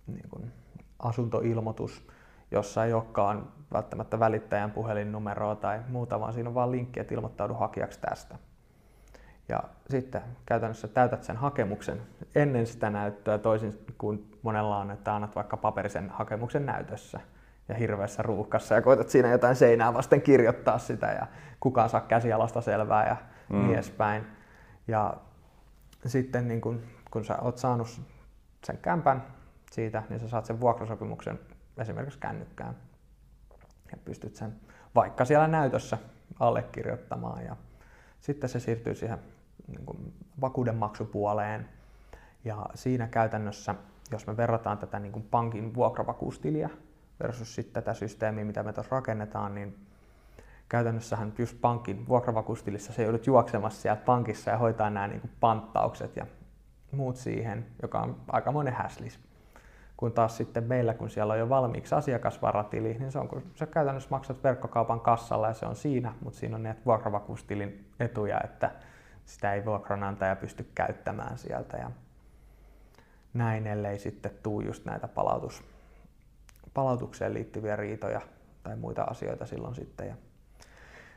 niin kuin asuntoilmoitus, jossa ei olekaan välttämättä välittäjän puhelinnumeroa tai muuta, vaan siinä on vain linkki, että ilmoittaudu hakijaksi tästä. Ja sitten käytännössä täytät sen hakemuksen ennen sitä näyttöä toisin kuin monella on, että annat vaikka paperisen hakemuksen näytössä ja hirveässä ruuhkassa ja koetat siinä jotain seinää vasten kirjoittaa sitä ja kukaan saa käsialasta selvää ja mm. niin edespäin. Ja sitten niin kun, kun sä oot saanut sen kämpän siitä, niin sä saat sen vuokrasopimuksen esimerkiksi kännykkään ja pystyt sen vaikka siellä näytössä allekirjoittamaan ja sitten se siirtyy siihen niin kuin vakuudenmaksupuoleen ja siinä käytännössä, jos me verrataan tätä niin kuin pankin vuokravakuustiliä versus sitten tätä systeemiä, mitä me tuossa rakennetaan, niin käytännössähän just pankin vuokravakuustilissä se joudut juoksemassa sieltä pankissa ja hoitaa nämä niin kuin panttaukset ja muut siihen, joka on aika monen häslis. Kun taas sitten meillä, kun siellä on jo valmiiksi asiakasvaratili, niin se on, kun sä käytännössä maksat verkkokaupan kassalla ja se on siinä, mutta siinä on näitä vuokravakuustilin etuja, että sitä ei vuokranantaja pysty käyttämään sieltä. Ja näin, ellei sitten tuu just näitä palautus, palautukseen liittyviä riitoja tai muita asioita silloin sitten. Ja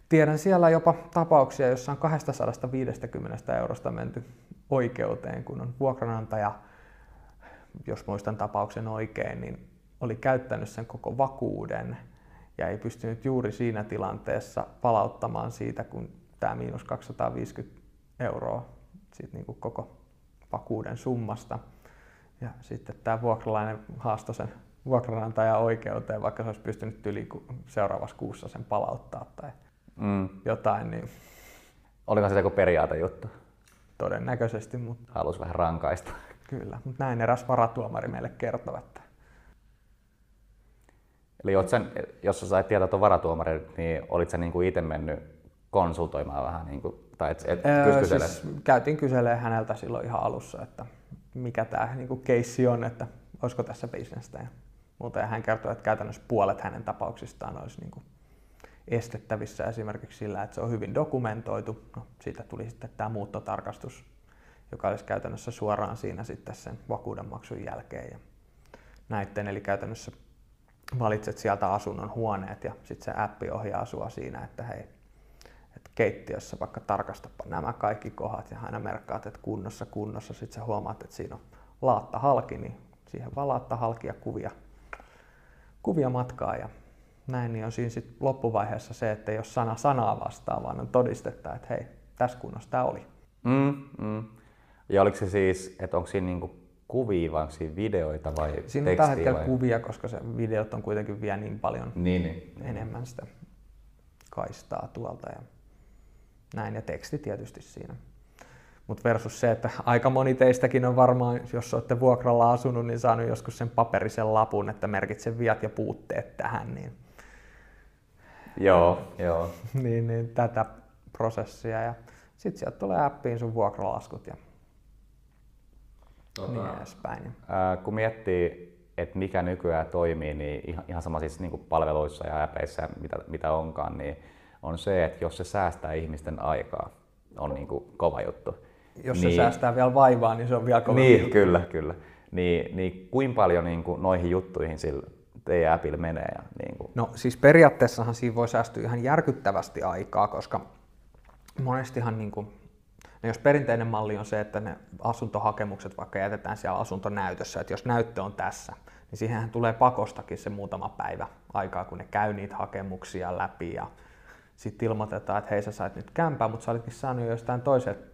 tiedän siellä jopa tapauksia, joissa on 250 eurosta menty oikeuteen, kun on vuokranantaja, jos muistan tapauksen oikein, niin oli käyttänyt sen koko vakuuden ja ei pystynyt juuri siinä tilanteessa palauttamaan siitä, kun tämä miinus 250 euroa siitä niin kuin koko vakuuden summasta. Ja sitten tämä vuokralainen haastoi sen vuokranantajan oikeuteen, vaikka se olisi pystynyt yli seuraavassa kuussa sen palauttaa tai mm. jotain. Niin... Oliko se joku periaatejuttu? Todennäköisesti, mutta... Halusi vähän rankaista. Kyllä, mutta näin eräs varatuomari meille kertoi, että... Eli sen, jos sä sait tietää tuon varatuomarin, niin olit sä niinku itse mennyt konsultoimaan vähän, niin kuin, tai et, et öö, siis käytiin kyselemään häneltä silloin ihan alussa, että mikä tämä niin keissi on, että olisiko tässä bisnestä ja muuta. Ja hän kertoi, että käytännössä puolet hänen tapauksistaan olisi niin kuin estettävissä esimerkiksi sillä, että se on hyvin dokumentoitu. No, siitä tuli sitten tämä muuttotarkastus, joka olisi käytännössä suoraan siinä sitten sen vakuudenmaksun jälkeen. Ja näitten, eli käytännössä valitset sieltä asunnon huoneet ja sitten se appi ohjaa sua siinä, että hei, että keittiössä vaikka tarkastapa nämä kaikki kohdat ja aina merkkaat, että kunnossa, kunnossa, sitten sä huomaat, että siinä on laatta halki, niin siihen vaan laatta halki ja kuvia, kuvia matkaa ja näin, niin on siinä sit loppuvaiheessa se, että jos sana sanaa vastaa, vaan on todistetta, että hei, tässä kunnossa tämä oli. Mm, mm. Ja oliko se siis, että onko siinä niinku kuvia vai onko siinä videoita vai Siinä on tällä hetkellä vai? kuvia, koska se videot on kuitenkin vielä niin paljon niin, niin. enemmän sitä kaistaa tuolta ja näin ja teksti tietysti siinä. Mutta versus se, että aika moni teistäkin on varmaan, jos olette vuokralla asunut, niin saanut joskus sen paperisen lapun, että merkitse viat ja puutteet tähän, niin Joo, joo. niin, niin tätä prosessia ja sitten sieltä tulee appiin sun vuokralaskut ja tota, niin edespäin. Ää, kun miettii, että mikä nykyään toimii, niin ihan, ihan sama siis niin palveluissa ja appeissa mitä, mitä onkaan, niin on se, että jos se säästää ihmisten aikaa, on niin kuin kova juttu. Jos niin, se säästää vielä vaivaa, niin se on vielä kova Niin, juttu. kyllä, kyllä. Niin, niin kuinka paljon niin kuin noihin juttuihin sillä teidän appilla menee? Ja niin kuin... No siis periaatteessahan siinä voi säästyä ihan järkyttävästi aikaa, koska monestihan niin kuin, no jos perinteinen malli on se, että ne asuntohakemukset vaikka jätetään siellä asuntonäytössä, että jos näyttö on tässä, niin siihenhän tulee pakostakin se muutama päivä aikaa, kun ne käy niitä hakemuksia läpi ja sitten ilmoitetaan, että hei sä sait nyt kämpää, mutta sä olitkin saanut jostain toiselta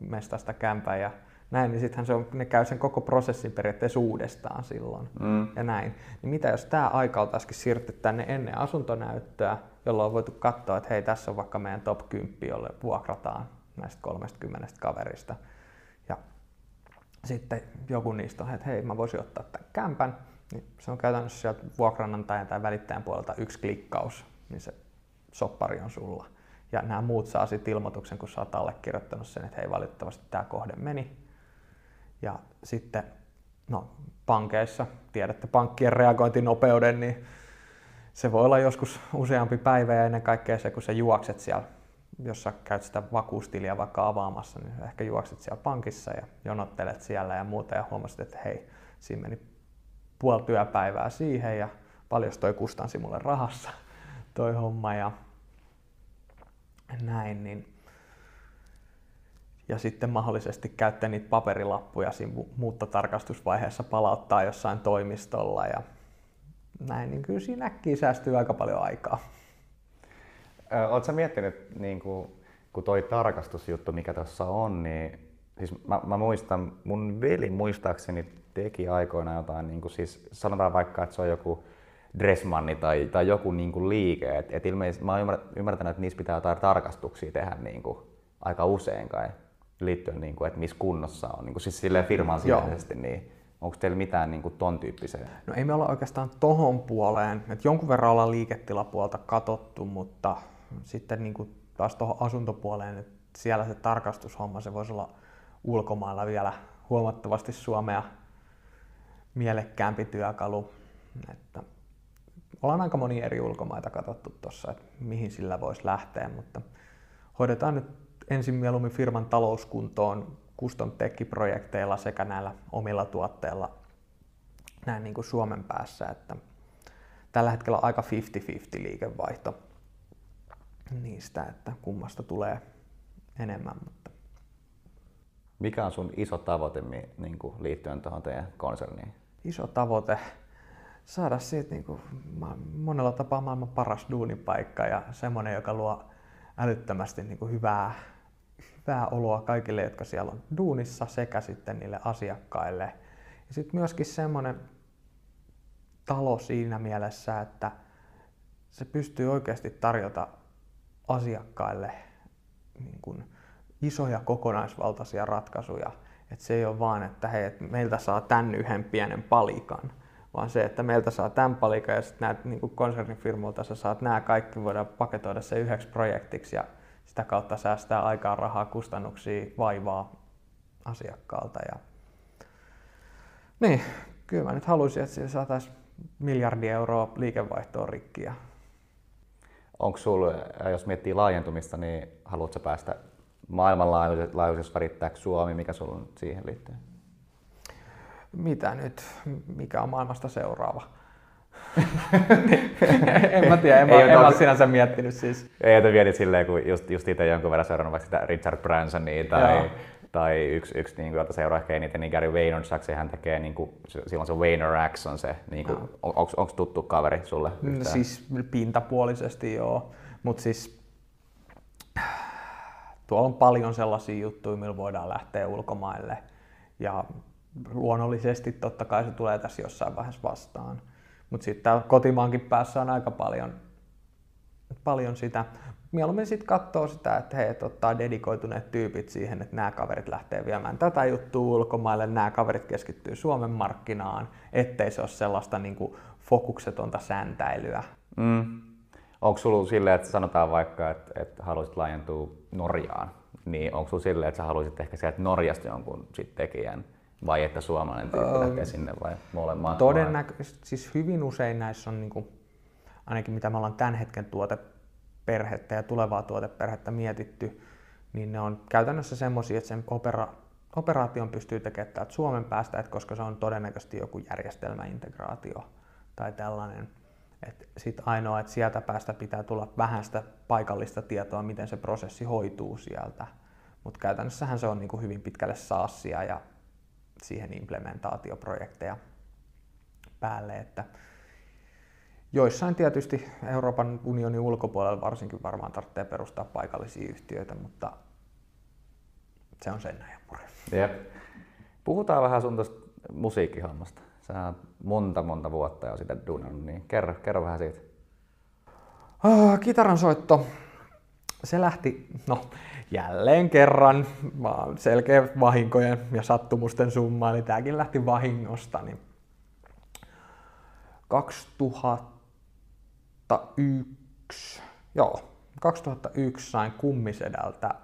mestasta kämpää ja näin, niin sittenhän se on, ne käy sen koko prosessin periaatteessa uudestaan silloin mm. ja näin. Niin mitä jos tämä aika oltaisikin siirretty tänne ennen asuntonäyttöä, jolloin on voitu katsoa, että hei tässä on vaikka meidän top 10, jolle vuokrataan näistä 30 kaverista. Ja sitten joku niistä on, että hei mä voisin ottaa tämän kämpän, niin se on käytännössä sieltä vuokranantajan tai välittäjän puolelta yksi klikkaus, niin se soppari on sulla. Ja nämä muut saa sitten ilmoituksen, kun sä oot allekirjoittanut sen, että hei valitettavasti tämä kohde meni, ja sitten no, pankeissa, tiedätte pankkien reagointinopeuden, niin se voi olla joskus useampi päivä ja ennen kaikkea se, kun sä juokset siellä, jos sä käyt sitä vakuustiliä vaikka avaamassa, niin ehkä juokset siellä pankissa ja jonottelet siellä ja muuta ja huomasit, että hei, siinä meni puoli työpäivää siihen ja paljon toi kustansi mulle rahassa toi homma ja näin, niin ja sitten mahdollisesti käyttää niitä paperilappuja siinä muuttotarkastusvaiheessa palauttaa jossain toimistolla ja näin, niin kyllä siinä äkkiä säästyy aika paljon aikaa. Oletko miettinyt, niin kuin, kun toi tarkastusjuttu, mikä tuossa on, niin siis mä, mä, muistan, mun veli muistaakseni teki aikoina jotain, niin kuin, siis sanotaan vaikka, että se on joku Dressmanni tai, tai joku niin kuin liike, että et ilmeisesti mä oon ymmärtänyt, että niissä pitää jotain tarkastuksia tehdä niin kuin, aika usein kai liittyen, niin kuin, että missä kunnossa on, niin kuin, siis silleen firman sisäisesti, niin onko teillä mitään niin kuin, ton tyyppiseen? No ei me olla oikeastaan tohon puoleen, että jonkun verran ollaan liiketilapuolta katottu, mutta sitten niin kuin, taas tuohon asuntopuoleen, että siellä se tarkastushomma, se voisi olla ulkomailla vielä huomattavasti Suomea mielekkäämpi työkalu. Että ollaan aika moni eri ulkomaita katsottu tuossa, että mihin sillä voisi lähteä, mutta hoidetaan nyt ensin mieluummin firman talouskuntoon custom tech-projekteilla sekä näillä omilla tuotteilla näin niin kuin Suomen päässä, että tällä hetkellä aika 50-50 liikevaihto niistä, että kummasta tulee enemmän. Mutta... Mikä on sun iso tavoite niin kuin liittyen tuohon teidän konserniin? Iso tavoite? Saada siitä niin kuin, monella tapaa maailman paras duunipaikka ja semmoinen, joka luo älyttömästi niin kuin hyvää, hyvää oloa kaikille, jotka siellä on duunissa sekä sitten niille asiakkaille. Ja sitten myöskin semmoinen talo siinä mielessä, että se pystyy oikeasti tarjota asiakkaille niin kuin isoja kokonaisvaltaisia ratkaisuja. Että se ei ole vaan, että hei, että meiltä saa tämän yhden pienen palikan, vaan se, että meiltä saa tämän palikan ja sitten näet niin konsernifirmoilta sä saat nämä kaikki, voidaan paketoida se yhdeksi projektiksi ja sitä kautta säästää aikaa, rahaa, kustannuksia, vaivaa asiakkaalta. Ja... Niin, kyllä mä nyt haluaisin, että sillä saataisiin miljardi euroa liikevaihtoa rikkiä onko sulla, jos miettii laajentumista, niin haluatko päästä maailmanlaajuisesti värittääkö Suomi, mikä sulla on siihen liittyy? Mitä nyt? Mikä on maailmasta seuraava? en mä tiedä, en, ei, mä, en mä sinänsä miettinyt siis. Ei, että mietit silleen, kun just, just itse jonkun verran seurannut vaikka sitä Richard Bransonia tai, Joo tai yksi, yksi niin kuin, jota seuraa ehkä eniten, niin Gary Vaynerchuk, hän tekee, niin kuin, silloin se Vayner X on se, niin kuin, no. on, onko tuttu kaveri sulle? No yhtään? Siis pintapuolisesti joo, mutta siis tuolla on paljon sellaisia juttuja, millä voidaan lähteä ulkomaille ja luonnollisesti totta kai se tulee tässä jossain vaiheessa vastaan. Mutta sitten täällä kotimaankin päässä on aika paljon, paljon sitä mieluummin sitten katsoo sitä, että hei, ottaa dedikoituneet tyypit siihen, että nämä kaverit lähtee viemään tätä juttua ulkomaille, nämä kaverit keskittyy Suomen markkinaan, ettei se ole sellaista niin kuin fokuksetonta säntäilyä. Mm. Onko sulla silleen, että sanotaan vaikka, että, että haluaisit laajentua Norjaan, niin onko sulla silleen, että sä haluaisit ehkä sieltä Norjasta jonkun sit tekijän, vai että suomalainen tyyppi öö, lähtee sinne vai molemmat? Todennäköisesti, siis hyvin usein näissä on, niin kuin, ainakin mitä me ollaan tämän hetken tuote perhettä ja tulevaa tuoteperhettä mietitty, niin ne on käytännössä semmoisia, että sen opera, operaation pystyy tekemään täältä Suomen päästä, että koska se on todennäköisesti joku järjestelmäintegraatio tai tällainen. Sitten ainoa, että sieltä päästä pitää tulla vähän sitä paikallista tietoa, miten se prosessi hoituu sieltä. Mutta käytännössähän se on niin kuin hyvin pitkälle saassia ja siihen implementaatioprojekteja päälle. Että Joissain tietysti Euroopan unionin ulkopuolella varsinkin varmaan tarvitsee perustaa paikallisia yhtiöitä, mutta se on sen näin Jep. Puhutaan vähän sun tuosta musiikkihommasta. Sä oot monta monta vuotta jo sitä duunannut, niin kerro, kerro vähän siitä. Oh, kitaran soitto. Se lähti, no jälleen kerran, selkeä vahinkojen ja sattumusten summa, eli tämäkin lähti vahingosta. Niin 2000 2001, joo, 2001 sain kummisedältä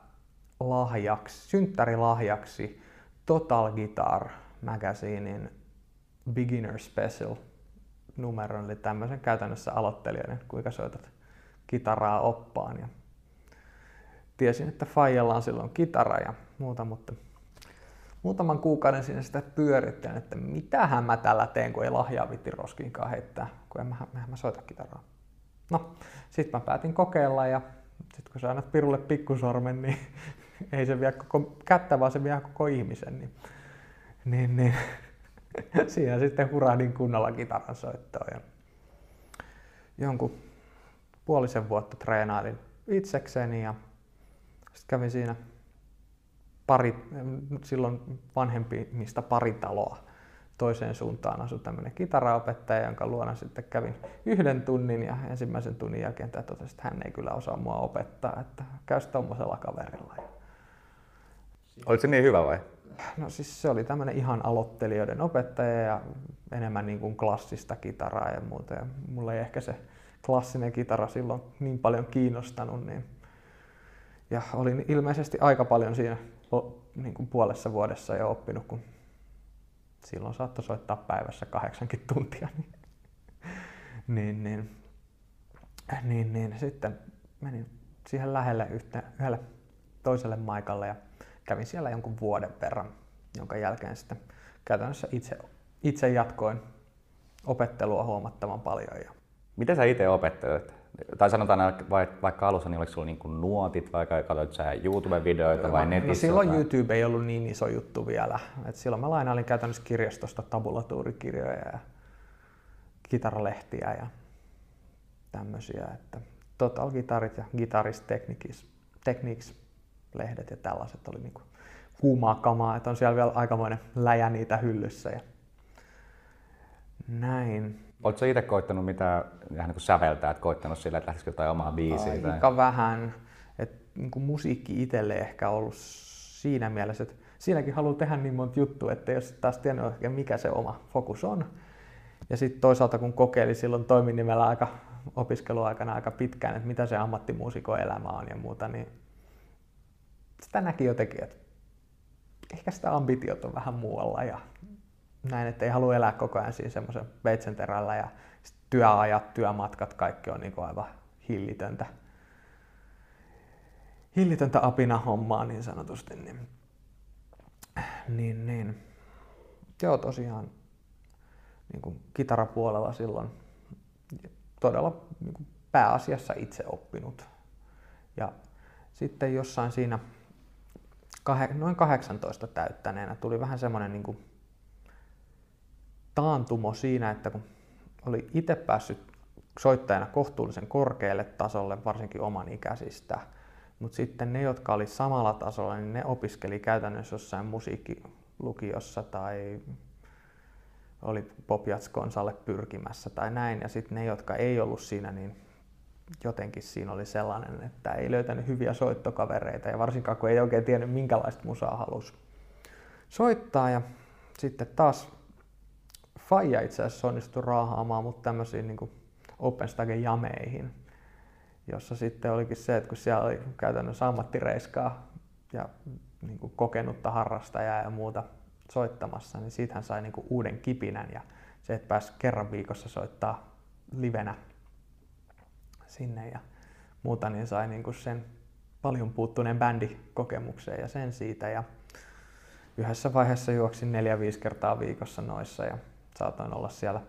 lahjaksi, synttärilahjaksi Total Guitar Magazinein Beginner Special numeron, eli tämmöisen käytännössä aloittelijoiden, kuinka soitat kitaraa oppaan. Ja tiesin, että Fajalla on silloin kitara ja muuta, mutta muutaman kuukauden sinne sitä pyörittäin, että mitähän mä tällä teen, kun ei lahjaa vitti roskiinkaan heittää, kun en mä, en mä soita kitaraa. No, sitten mä päätin kokeilla ja sitten kun sä annat pirulle pikkusormen, niin ei se vie koko kättä, vaan se vie koko ihmisen. Niin, niin, niin. siinä sitten hurahdin kunnolla kitaran soittoon. Ja jonkun puolisen vuotta treenailin itsekseni ja sitten kävin siinä pari, silloin vanhempimista pari taloa toiseen suuntaan asui tämmöinen kitaraopettaja, jonka luona sitten kävin yhden tunnin ja ensimmäisen tunnin jälkeen tämä totesi, että hän ei kyllä osaa mua opettaa, että käy tuommoisella kaverilla. Oliko se niin hyvä vai? No siis se oli tämmöinen ihan aloittelijoiden opettaja ja enemmän niin kuin klassista kitaraa ja muuta. Ja mulla ei ehkä se klassinen kitara silloin niin paljon kiinnostanut. Niin... Ja olin ilmeisesti aika paljon siinä niin kuin puolessa vuodessa jo oppinut, kun silloin saattoi soittaa päivässä kahdeksankin tuntia. Niin, niin, niin, niin, niin, sitten menin siihen lähelle yhteen, yhdelle toiselle maikalle ja kävin siellä jonkun vuoden verran, jonka jälkeen sitten käytännössä itse, itse jatkoin opettelua huomattavan paljon. Ja... Miten sä itse opettelet? Tai sanotaan vaikka alussa, niin oliko sulla niin kuin nuotit, vai katsoit sä YouTube-videoita vai no, netissä? No silloin vai? YouTube ei ollut niin iso juttu vielä. Et silloin mä lainailin käytännössä kirjastosta tabulatuurikirjoja ja kitaralehtiä ja tämmöisiä. Että Total Guitarit ja Guitarist Techniques, Techniques lehdet ja tällaiset oli niinku kuumaa kamaa, että on siellä vielä aikamoinen läjä niitä hyllyssä. Ja näin. Oletko itse koittanut mitä ihan niin kuin säveltää, että koittanut sillä, että lähtisikö jotain omaa biisiä? Aika tai... vähän. Et, niin kuin musiikki itselle ehkä ollut siinä mielessä, että siinäkin haluaa tehdä niin monta juttua, että jos taas tiennyt oikein mikä se oma fokus on. Ja sitten toisaalta kun kokeili silloin toiminimellä aika opiskeluaikana aika pitkään, että mitä se ammattimuusikon elämä on ja muuta, niin sitä näki jotenkin, että ehkä sitä ambitiot on vähän muualla ja näin, että ei halua elää koko ajan siinä semmoisen veitsenterällä ja työajat, työmatkat, kaikki on niin aivan hillitöntä, hillitöntä apina hommaa niin sanotusti. Niin, niin, niin. Joo, tosiaan niin kuin kitarapuolella silloin todella niin kuin pääasiassa itse oppinut. Ja sitten jossain siinä noin 18 täyttäneenä tuli vähän semmoinen niin kuin taantumo siinä, että kun oli itse päässyt soittajana kohtuullisen korkealle tasolle, varsinkin oman ikäisistä, mutta sitten ne, jotka oli samalla tasolla, niin ne opiskeli käytännössä jossain musiikkilukiossa tai oli Popjatskonsalle pyrkimässä tai näin. Ja sitten ne, jotka ei ollut siinä, niin jotenkin siinä oli sellainen, että ei löytänyt hyviä soittokavereita ja varsinkaan kun ei oikein tiennyt minkälaista musaa halusi soittaa. Ja sitten taas Faija itse asiassa onnistui raahaamaan mut tämmöisiin niin OpenStage jameihin, jossa sitten olikin se, että kun siellä oli käytännössä ammattireiskaa ja niin kuin kokenutta harrastajaa ja muuta soittamassa, niin siitä hän sai niin kuin uuden kipinän ja se, että pääsi kerran viikossa soittaa livenä sinne ja muuta, niin sai niin kuin sen paljon puuttuneen bändikokemukseen ja sen siitä. Ja yhdessä vaiheessa juoksin neljä 5 kertaa viikossa noissa ja saatoin olla siellä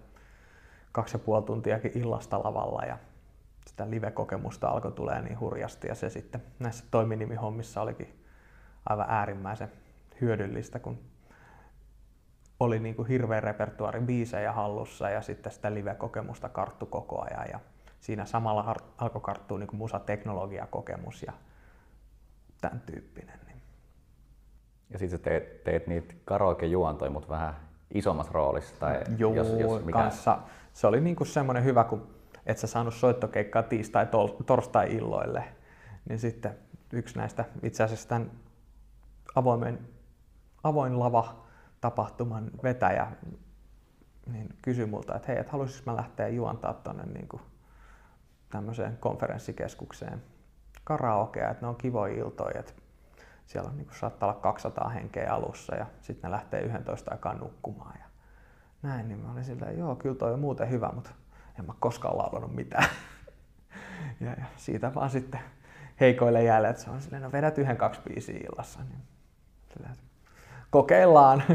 kaksi ja puoli tuntiakin illasta lavalla ja sitä live-kokemusta alkoi tulee niin hurjasti ja se sitten näissä toiminimihommissa olikin aivan äärimmäisen hyödyllistä, kun oli niin kuin hirveä repertuaari biisejä hallussa ja sitten sitä live-kokemusta karttu koko ajan ja siinä samalla alkoi karttua niin musateknologiakokemus ja tämän tyyppinen. Niin. Ja sitten teet, teet niitä karaoke-juontoja, mutta vähän isommassa roolissa? Tai Joo, jos, jos mikä... kanssa. Se oli niin semmoinen hyvä, kun et sä saanut soittokeikkaa tiistai torstai-illoille, niin sitten yksi näistä itse asiassa tämän avoimen, avoin lava tapahtuman vetäjä niin kysyi multa, että hei, et haluaisinko mä lähteä juontaa tuonne niin tämmöiseen konferenssikeskukseen karaokea, että ne on kivoja iltoja, että siellä on, niin kuin, saattaa olla 200 henkeä alussa ja sitten ne lähtee 11 aikaan nukkumaan ja näin, niin mä olin sillä, että joo, kyllä toi on muuten hyvä, mutta en mä koskaan laulanut mitään. ja, ja, siitä vaan sitten heikoille jäälle, että se on silleen, no vedät yhden kaksi biisiä illassa, niin sillä, että kokeillaan.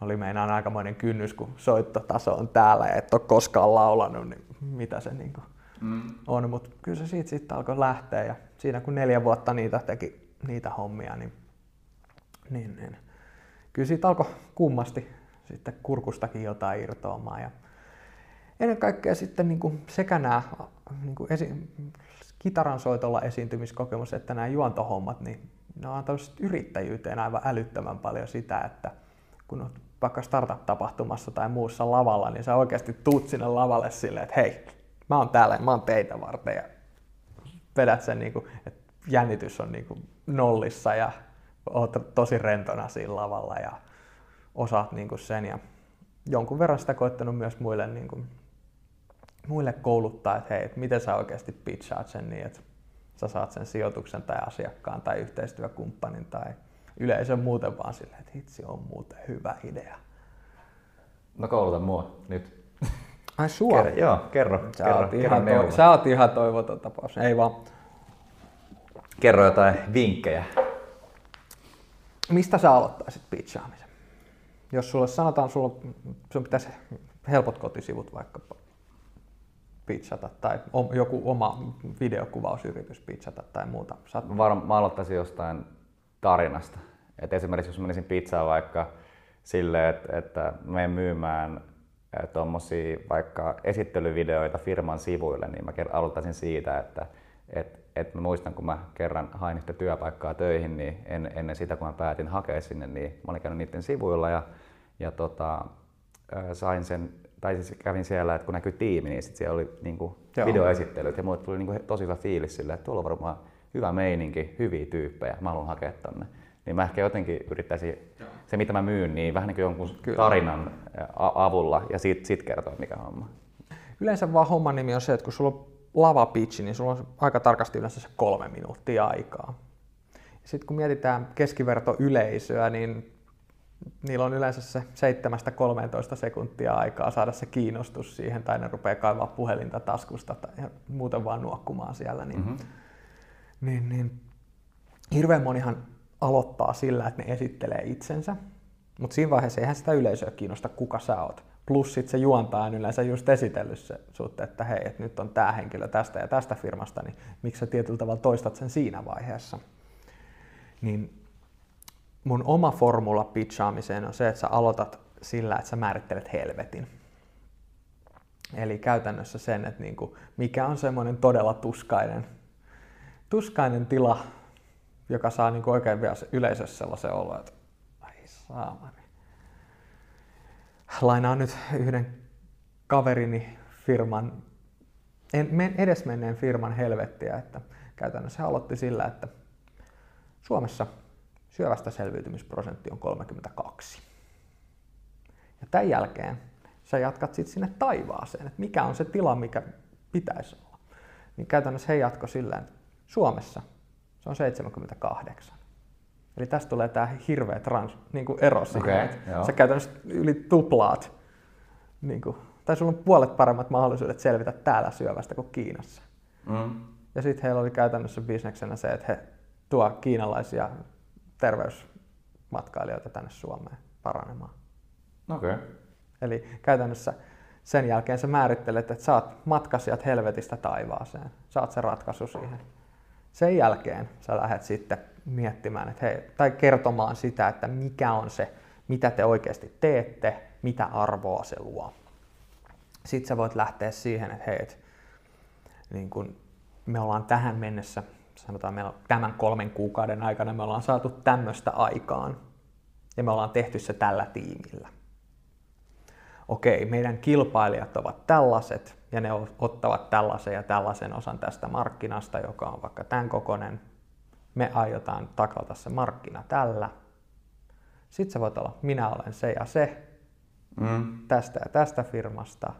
Oli meinaan aikamoinen kynnys, kun soittotaso on täällä ja et ole koskaan laulanut, niin mitä se niin kuin mm. on. Mutta kyllä se siitä sitten alkoi lähteä ja siinä kun neljä vuotta niitä teki niitä hommia, niin, niin, niin. kyllä siitä alkoi kummasti sitten kurkustakin jotain irtoamaan. Ja ennen kaikkea sitten niin kuin sekä nämä niin kuin esi- kitaran soitolla esiintymiskokemus että nämä juontohommat, niin ne on antanut yrittäjyyteen aivan älyttömän paljon sitä, että kun olet vaikka startup-tapahtumassa tai muussa lavalla, niin sä oikeasti tuut sinne lavalle silleen, että hei, mä oon täällä mä oon teitä varten ja vedät sen, niin kuin, että jännitys on niin kuin nollissa ja oot tosi rentona siinä lavalla ja osaat niin kuin sen. Ja jonkun verran sitä koettanut myös muille, niin kuin, muille kouluttaa, että hei, että miten sä oikeasti pitchaat sen niin, että sä saat sen sijoituksen tai asiakkaan tai yhteistyökumppanin tai yleisön muuten vaan silleen, että hitsi on muuten hyvä idea. No kouluta mua nyt. Ai sua? Kerro, joo, kerro. Sä, kerro, oot ihan, toi, sä oot ihan toivoton tapaus. Ei vaan. Kerro jotain vinkkejä. Mistä sä aloittaisit pitchaamisen? Jos sulle sanotaan, sulla, sun pitäisi helpot kotisivut vaikkapa pitchata tai joku oma videokuvausyritys pitchata tai muuta. Saat... Varm, mä aloittaisin jostain tarinasta. Et esimerkiksi jos menisin pizzaan vaikka silleen, että, että menen myymään tuommoisia vaikka esittelyvideoita firman sivuille, niin mä aloittaisin siitä, että et, et mä muistan, kun mä kerran hain sitä työpaikkaa töihin, niin en, ennen sitä, kun mä päätin hakea sinne, niin mä olin käynyt niiden sivuilla ja, ja tota, sain sen, tai siis kävin siellä, että kun näkyy tiimi, niin sit siellä oli niin kuin videoesittelyt ja mulle tuli niin kuin tosi hyvä fiilis sille, että tuolla on varmaan hyvä meininki, hyviä tyyppejä, mä haluan hakea tonne. Niin mä ehkä jotenkin yrittäisin Joo. se, mitä mä myyn, niin vähän niin kuin jonkun Kyllä. tarinan avulla ja sit, sit kertoa, mikä homma. Yleensä vaan homman nimi on se, että kun sulla on lava pitch, niin sulla on aika tarkasti yleensä se kolme minuuttia aikaa. Sitten kun mietitään keskiverto yleisöä, niin niillä on yleensä se 7-13 sekuntia aikaa saada se kiinnostus siihen, tai ne rupeaa kaivaa puhelinta taskusta tai muuten vaan nuokkumaan siellä. Niin, mm-hmm. niin, niin hirveän monihan aloittaa sillä, että ne esittelee itsensä, mutta siinä vaiheessa eihän sitä yleisöä kiinnosta, kuka sä oot. Plus sit se juontaa on yleensä just esitellyt se sut, että hei, että nyt on tämä henkilö tästä ja tästä firmasta, niin miksi sä tietyllä tavalla toistat sen siinä vaiheessa. Niin mun oma formula pitchaamiseen on se, että sä aloitat sillä, että sä määrittelet helvetin. Eli käytännössä sen, että niinku, mikä on semmoinen todella tuskainen, tuskainen tila, joka saa niinku oikein vielä yleisössä sellaisen olo, että ai saamari. Lainaan nyt yhden kaverini firman, en, edesmenneen firman helvettiä, että käytännössä aloitti sillä, että Suomessa syövästä selviytymisprosentti on 32. Ja tämän jälkeen sä jatkat sitten sinne taivaaseen, että mikä on se tila, mikä pitäisi olla. Niin käytännössä he jatko sillä, että Suomessa se on 78. Eli tästä tulee tämä hirveä trans, niin kuin ero siihen, okay, sä käytännössä yli tuplaat, niin kuin, tai sulla on puolet paremmat mahdollisuudet selvitä täällä syövästä kuin Kiinassa. Mm. Ja sitten heillä oli käytännössä bisneksenä se, että he tuo kiinalaisia terveysmatkailijoita tänne Suomeen paranemaan. Okay. Eli käytännössä sen jälkeen sä määrittelet, että saat matkasijat helvetistä taivaaseen. Saat se ratkaisu siihen. Sen jälkeen sä lähdet sitten miettimään, että hei, tai kertomaan sitä, että mikä on se, mitä te oikeasti teette, mitä arvoa se luo. Sitten sä voit lähteä siihen, että hei, et, niin kun me ollaan tähän mennessä sanotaan meillä tämän kolmen kuukauden aikana me ollaan saatu tämmöistä aikaan ja me ollaan tehty se tällä tiimillä. Okei, meidän kilpailijat ovat tällaiset ja ne ottavat tällaisen ja tällaisen osan tästä markkinasta, joka on vaikka tämän kokoinen. Me aiotaan taklata se markkina tällä. Sitten sä voit olla, minä olen se ja se mm. tästä ja tästä firmasta.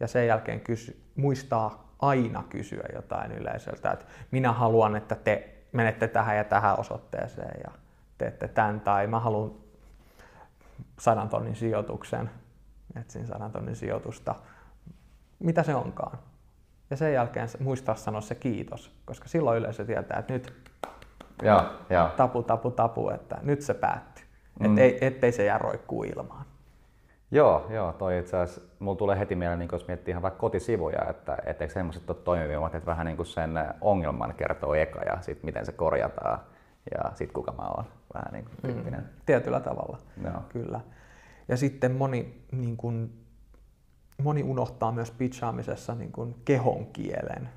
Ja sen jälkeen kysy, muistaa aina kysyä jotain yleisöltä, että minä haluan, että te menette tähän ja tähän osoitteeseen ja teette tämän, tai mä haluan sadan tonnin sijoituksen, etsin sadan tonnin sijoitusta, mitä se onkaan. Ja sen jälkeen muistaa sanoa se kiitos, koska silloin yleisö tietää, että nyt ja, ja. tapu, tapu, tapu, että nyt se päättyy. Mm. Et ei, ettei se jää roikkuu ilmaan. Joo, joo, toi itse asiassa, mulla tulee heti mieleen, niin jos miettii ihan vaikka kotisivuja, että etteikö semmoiset ole toimivimmat, että vähän niin kuin sen ongelman kertoo eka ja sitten miten se korjataan ja sitten kuka mä oon, vähän niin kuin tyyppinen. Mm, tietyllä tavalla, joo. kyllä. Ja sitten moni, niin kuin, moni unohtaa myös pitchaamisessa niin kuin kehon kielen.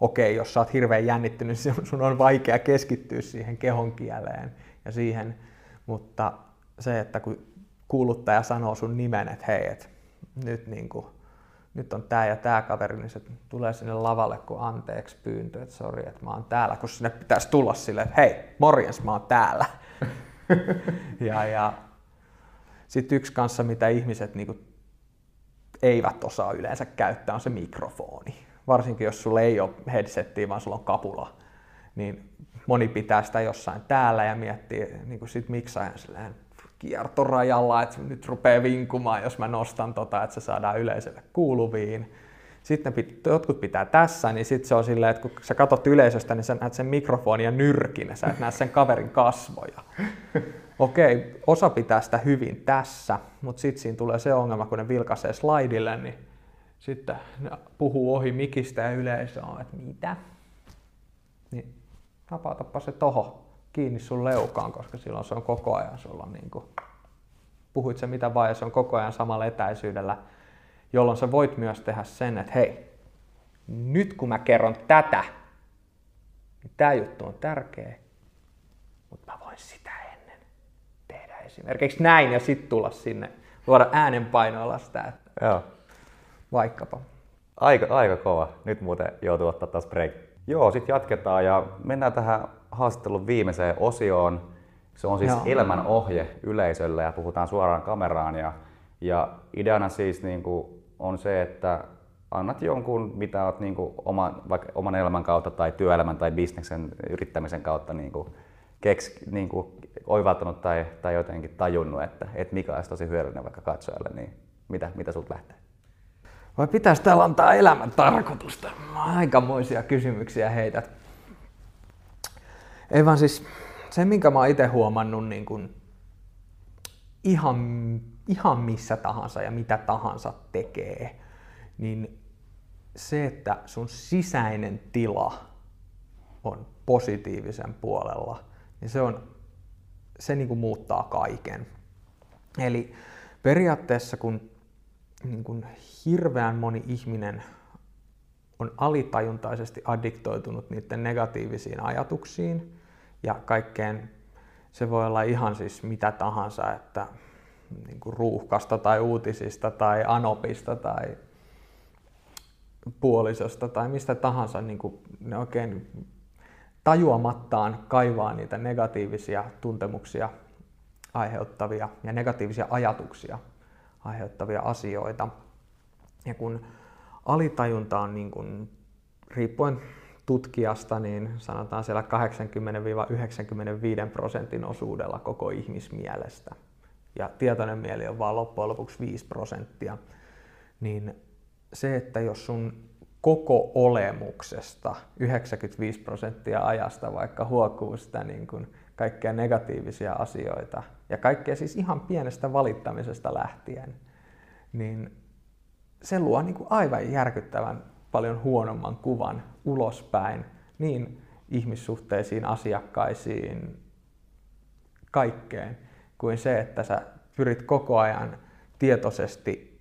Okei, jos sä oot hirveän jännittynyt, niin sun on vaikea keskittyä siihen kehon kieleen ja siihen, mutta se, että kun kuuluttaja sanoo sun nimen, että hei, et nyt, niin kuin, nyt on tämä ja tämä kaveri, niin se tulee sinne lavalle kuin anteeksi pyyntö, että sori, että mä oon täällä, kun sinne pitäisi tulla silleen, että hei, morjens, mä oon täällä. ja, ja sitten yksi kanssa, mitä ihmiset niin kuin, eivät osaa yleensä käyttää, on se mikrofoni. Varsinkin jos sulla ei ole headsettiä, vaan sulla on kapula, niin moni pitää sitä jossain täällä ja miettii niin kuin sit miksaajan silleen, kiertorajalla, että nyt rupeaa vinkumaan, jos mä nostan tota, että se saadaan yleisölle kuuluviin. Sitten pit, jotkut pitää tässä, niin sitten se on silleen, että kun sä katsot yleisöstä, niin sä näet sen mikrofonin ja nyrkin, sä et näe sen kaverin kasvoja. Okei, osa pitää sitä hyvin tässä, mutta sitten siinä tulee se ongelma, kun ne vilkaisee slaidille, niin sitten ne puhuu ohi mikistä ja yleisö on, että mitä? Niin napautapa se toho kiinni sun leukaan, koska silloin se on koko ajan sulla niin kuin, puhuit se mitä vaan ja se on koko ajan samalla etäisyydellä, jolloin sä voit myös tehdä sen, että hei, nyt kun mä kerron tätä, niin tämä juttu on tärkeä, mutta mä voin sitä ennen tehdä esimerkiksi näin ja sitten tulla sinne, luoda äänenpainoilla sitä, Joo. vaikkapa. Aika, aika kova. Nyt muuten joutuu ottaa taas break. Joo, sitten jatketaan ja mennään tähän haastattelun viimeiseen osioon. Se on siis Joo. elämän ohje yleisölle ja puhutaan suoraan kameraan. Ja, ja ideana siis niin kuin on se, että annat jonkun, mitä olet niin kuin oman, vaikka oman elämän kautta tai työelämän tai bisneksen yrittämisen kautta niin kuin keks, niin kuin oivaltanut tai, tai jotenkin tajunnut, että, että mikä olisi tosi hyödyllinen vaikka katsojalle, niin mitä, mitä sulta lähtee? Vai pitäisi täällä antaa elämän tarkoitusta? Aikamoisia kysymyksiä heität. Ei vaan siis se, minkä mä oon itse huomannut niin kun ihan, ihan missä tahansa ja mitä tahansa tekee, niin se, että sun sisäinen tila on positiivisen puolella, niin se, on, se niin kuin muuttaa kaiken. Eli periaatteessa kun, niin kuin hirveän moni ihminen on alitajuntaisesti addiktoitunut niiden negatiivisiin ajatuksiin, ja kaikkeen, se voi olla ihan siis mitä tahansa, että niin kuin ruuhkasta tai uutisista tai anopista tai puolisosta tai mistä tahansa, niin kuin ne oikein tajuamattaan kaivaa niitä negatiivisia tuntemuksia aiheuttavia ja negatiivisia ajatuksia aiheuttavia asioita. Ja kun alitajunta on niin kuin, riippuen tutkijasta, niin sanotaan siellä 80-95 prosentin osuudella koko ihmismielestä. Ja tietoinen mieli on vaan loppujen lopuksi 5 prosenttia. Niin se, että jos sun koko olemuksesta 95 prosenttia ajasta vaikka huokuu sitä niin kuin kaikkia negatiivisia asioita ja kaikkea siis ihan pienestä valittamisesta lähtien, niin se luo niin kuin aivan järkyttävän paljon huonomman kuvan ulospäin, niin ihmissuhteisiin, asiakkaisiin, kaikkeen, kuin se, että sä pyrit koko ajan tietoisesti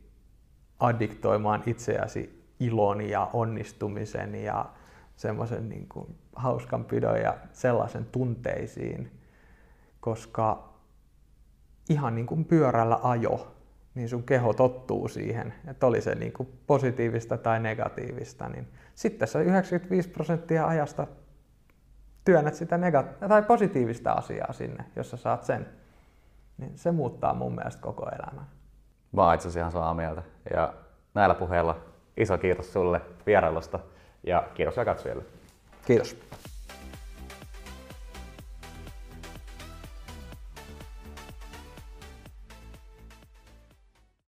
addiktoimaan itseäsi ilon ja onnistumisen ja semmoisen niin kuin hauskanpidon ja sellaisen tunteisiin, koska ihan niin kuin pyörällä ajo, niin sun keho tottuu siihen, että oli se niin kuin positiivista tai negatiivista, niin sitten sä 95 prosenttia ajasta työnnät sitä negati- tai positiivista asiaa sinne, jos sä saat sen. Niin se muuttaa mun mielestä koko elämän. Mä oon itse ihan samaa mieltä. Ja näillä puheilla iso kiitos sulle vierailusta ja kiitos ja katsojille. Kiitos.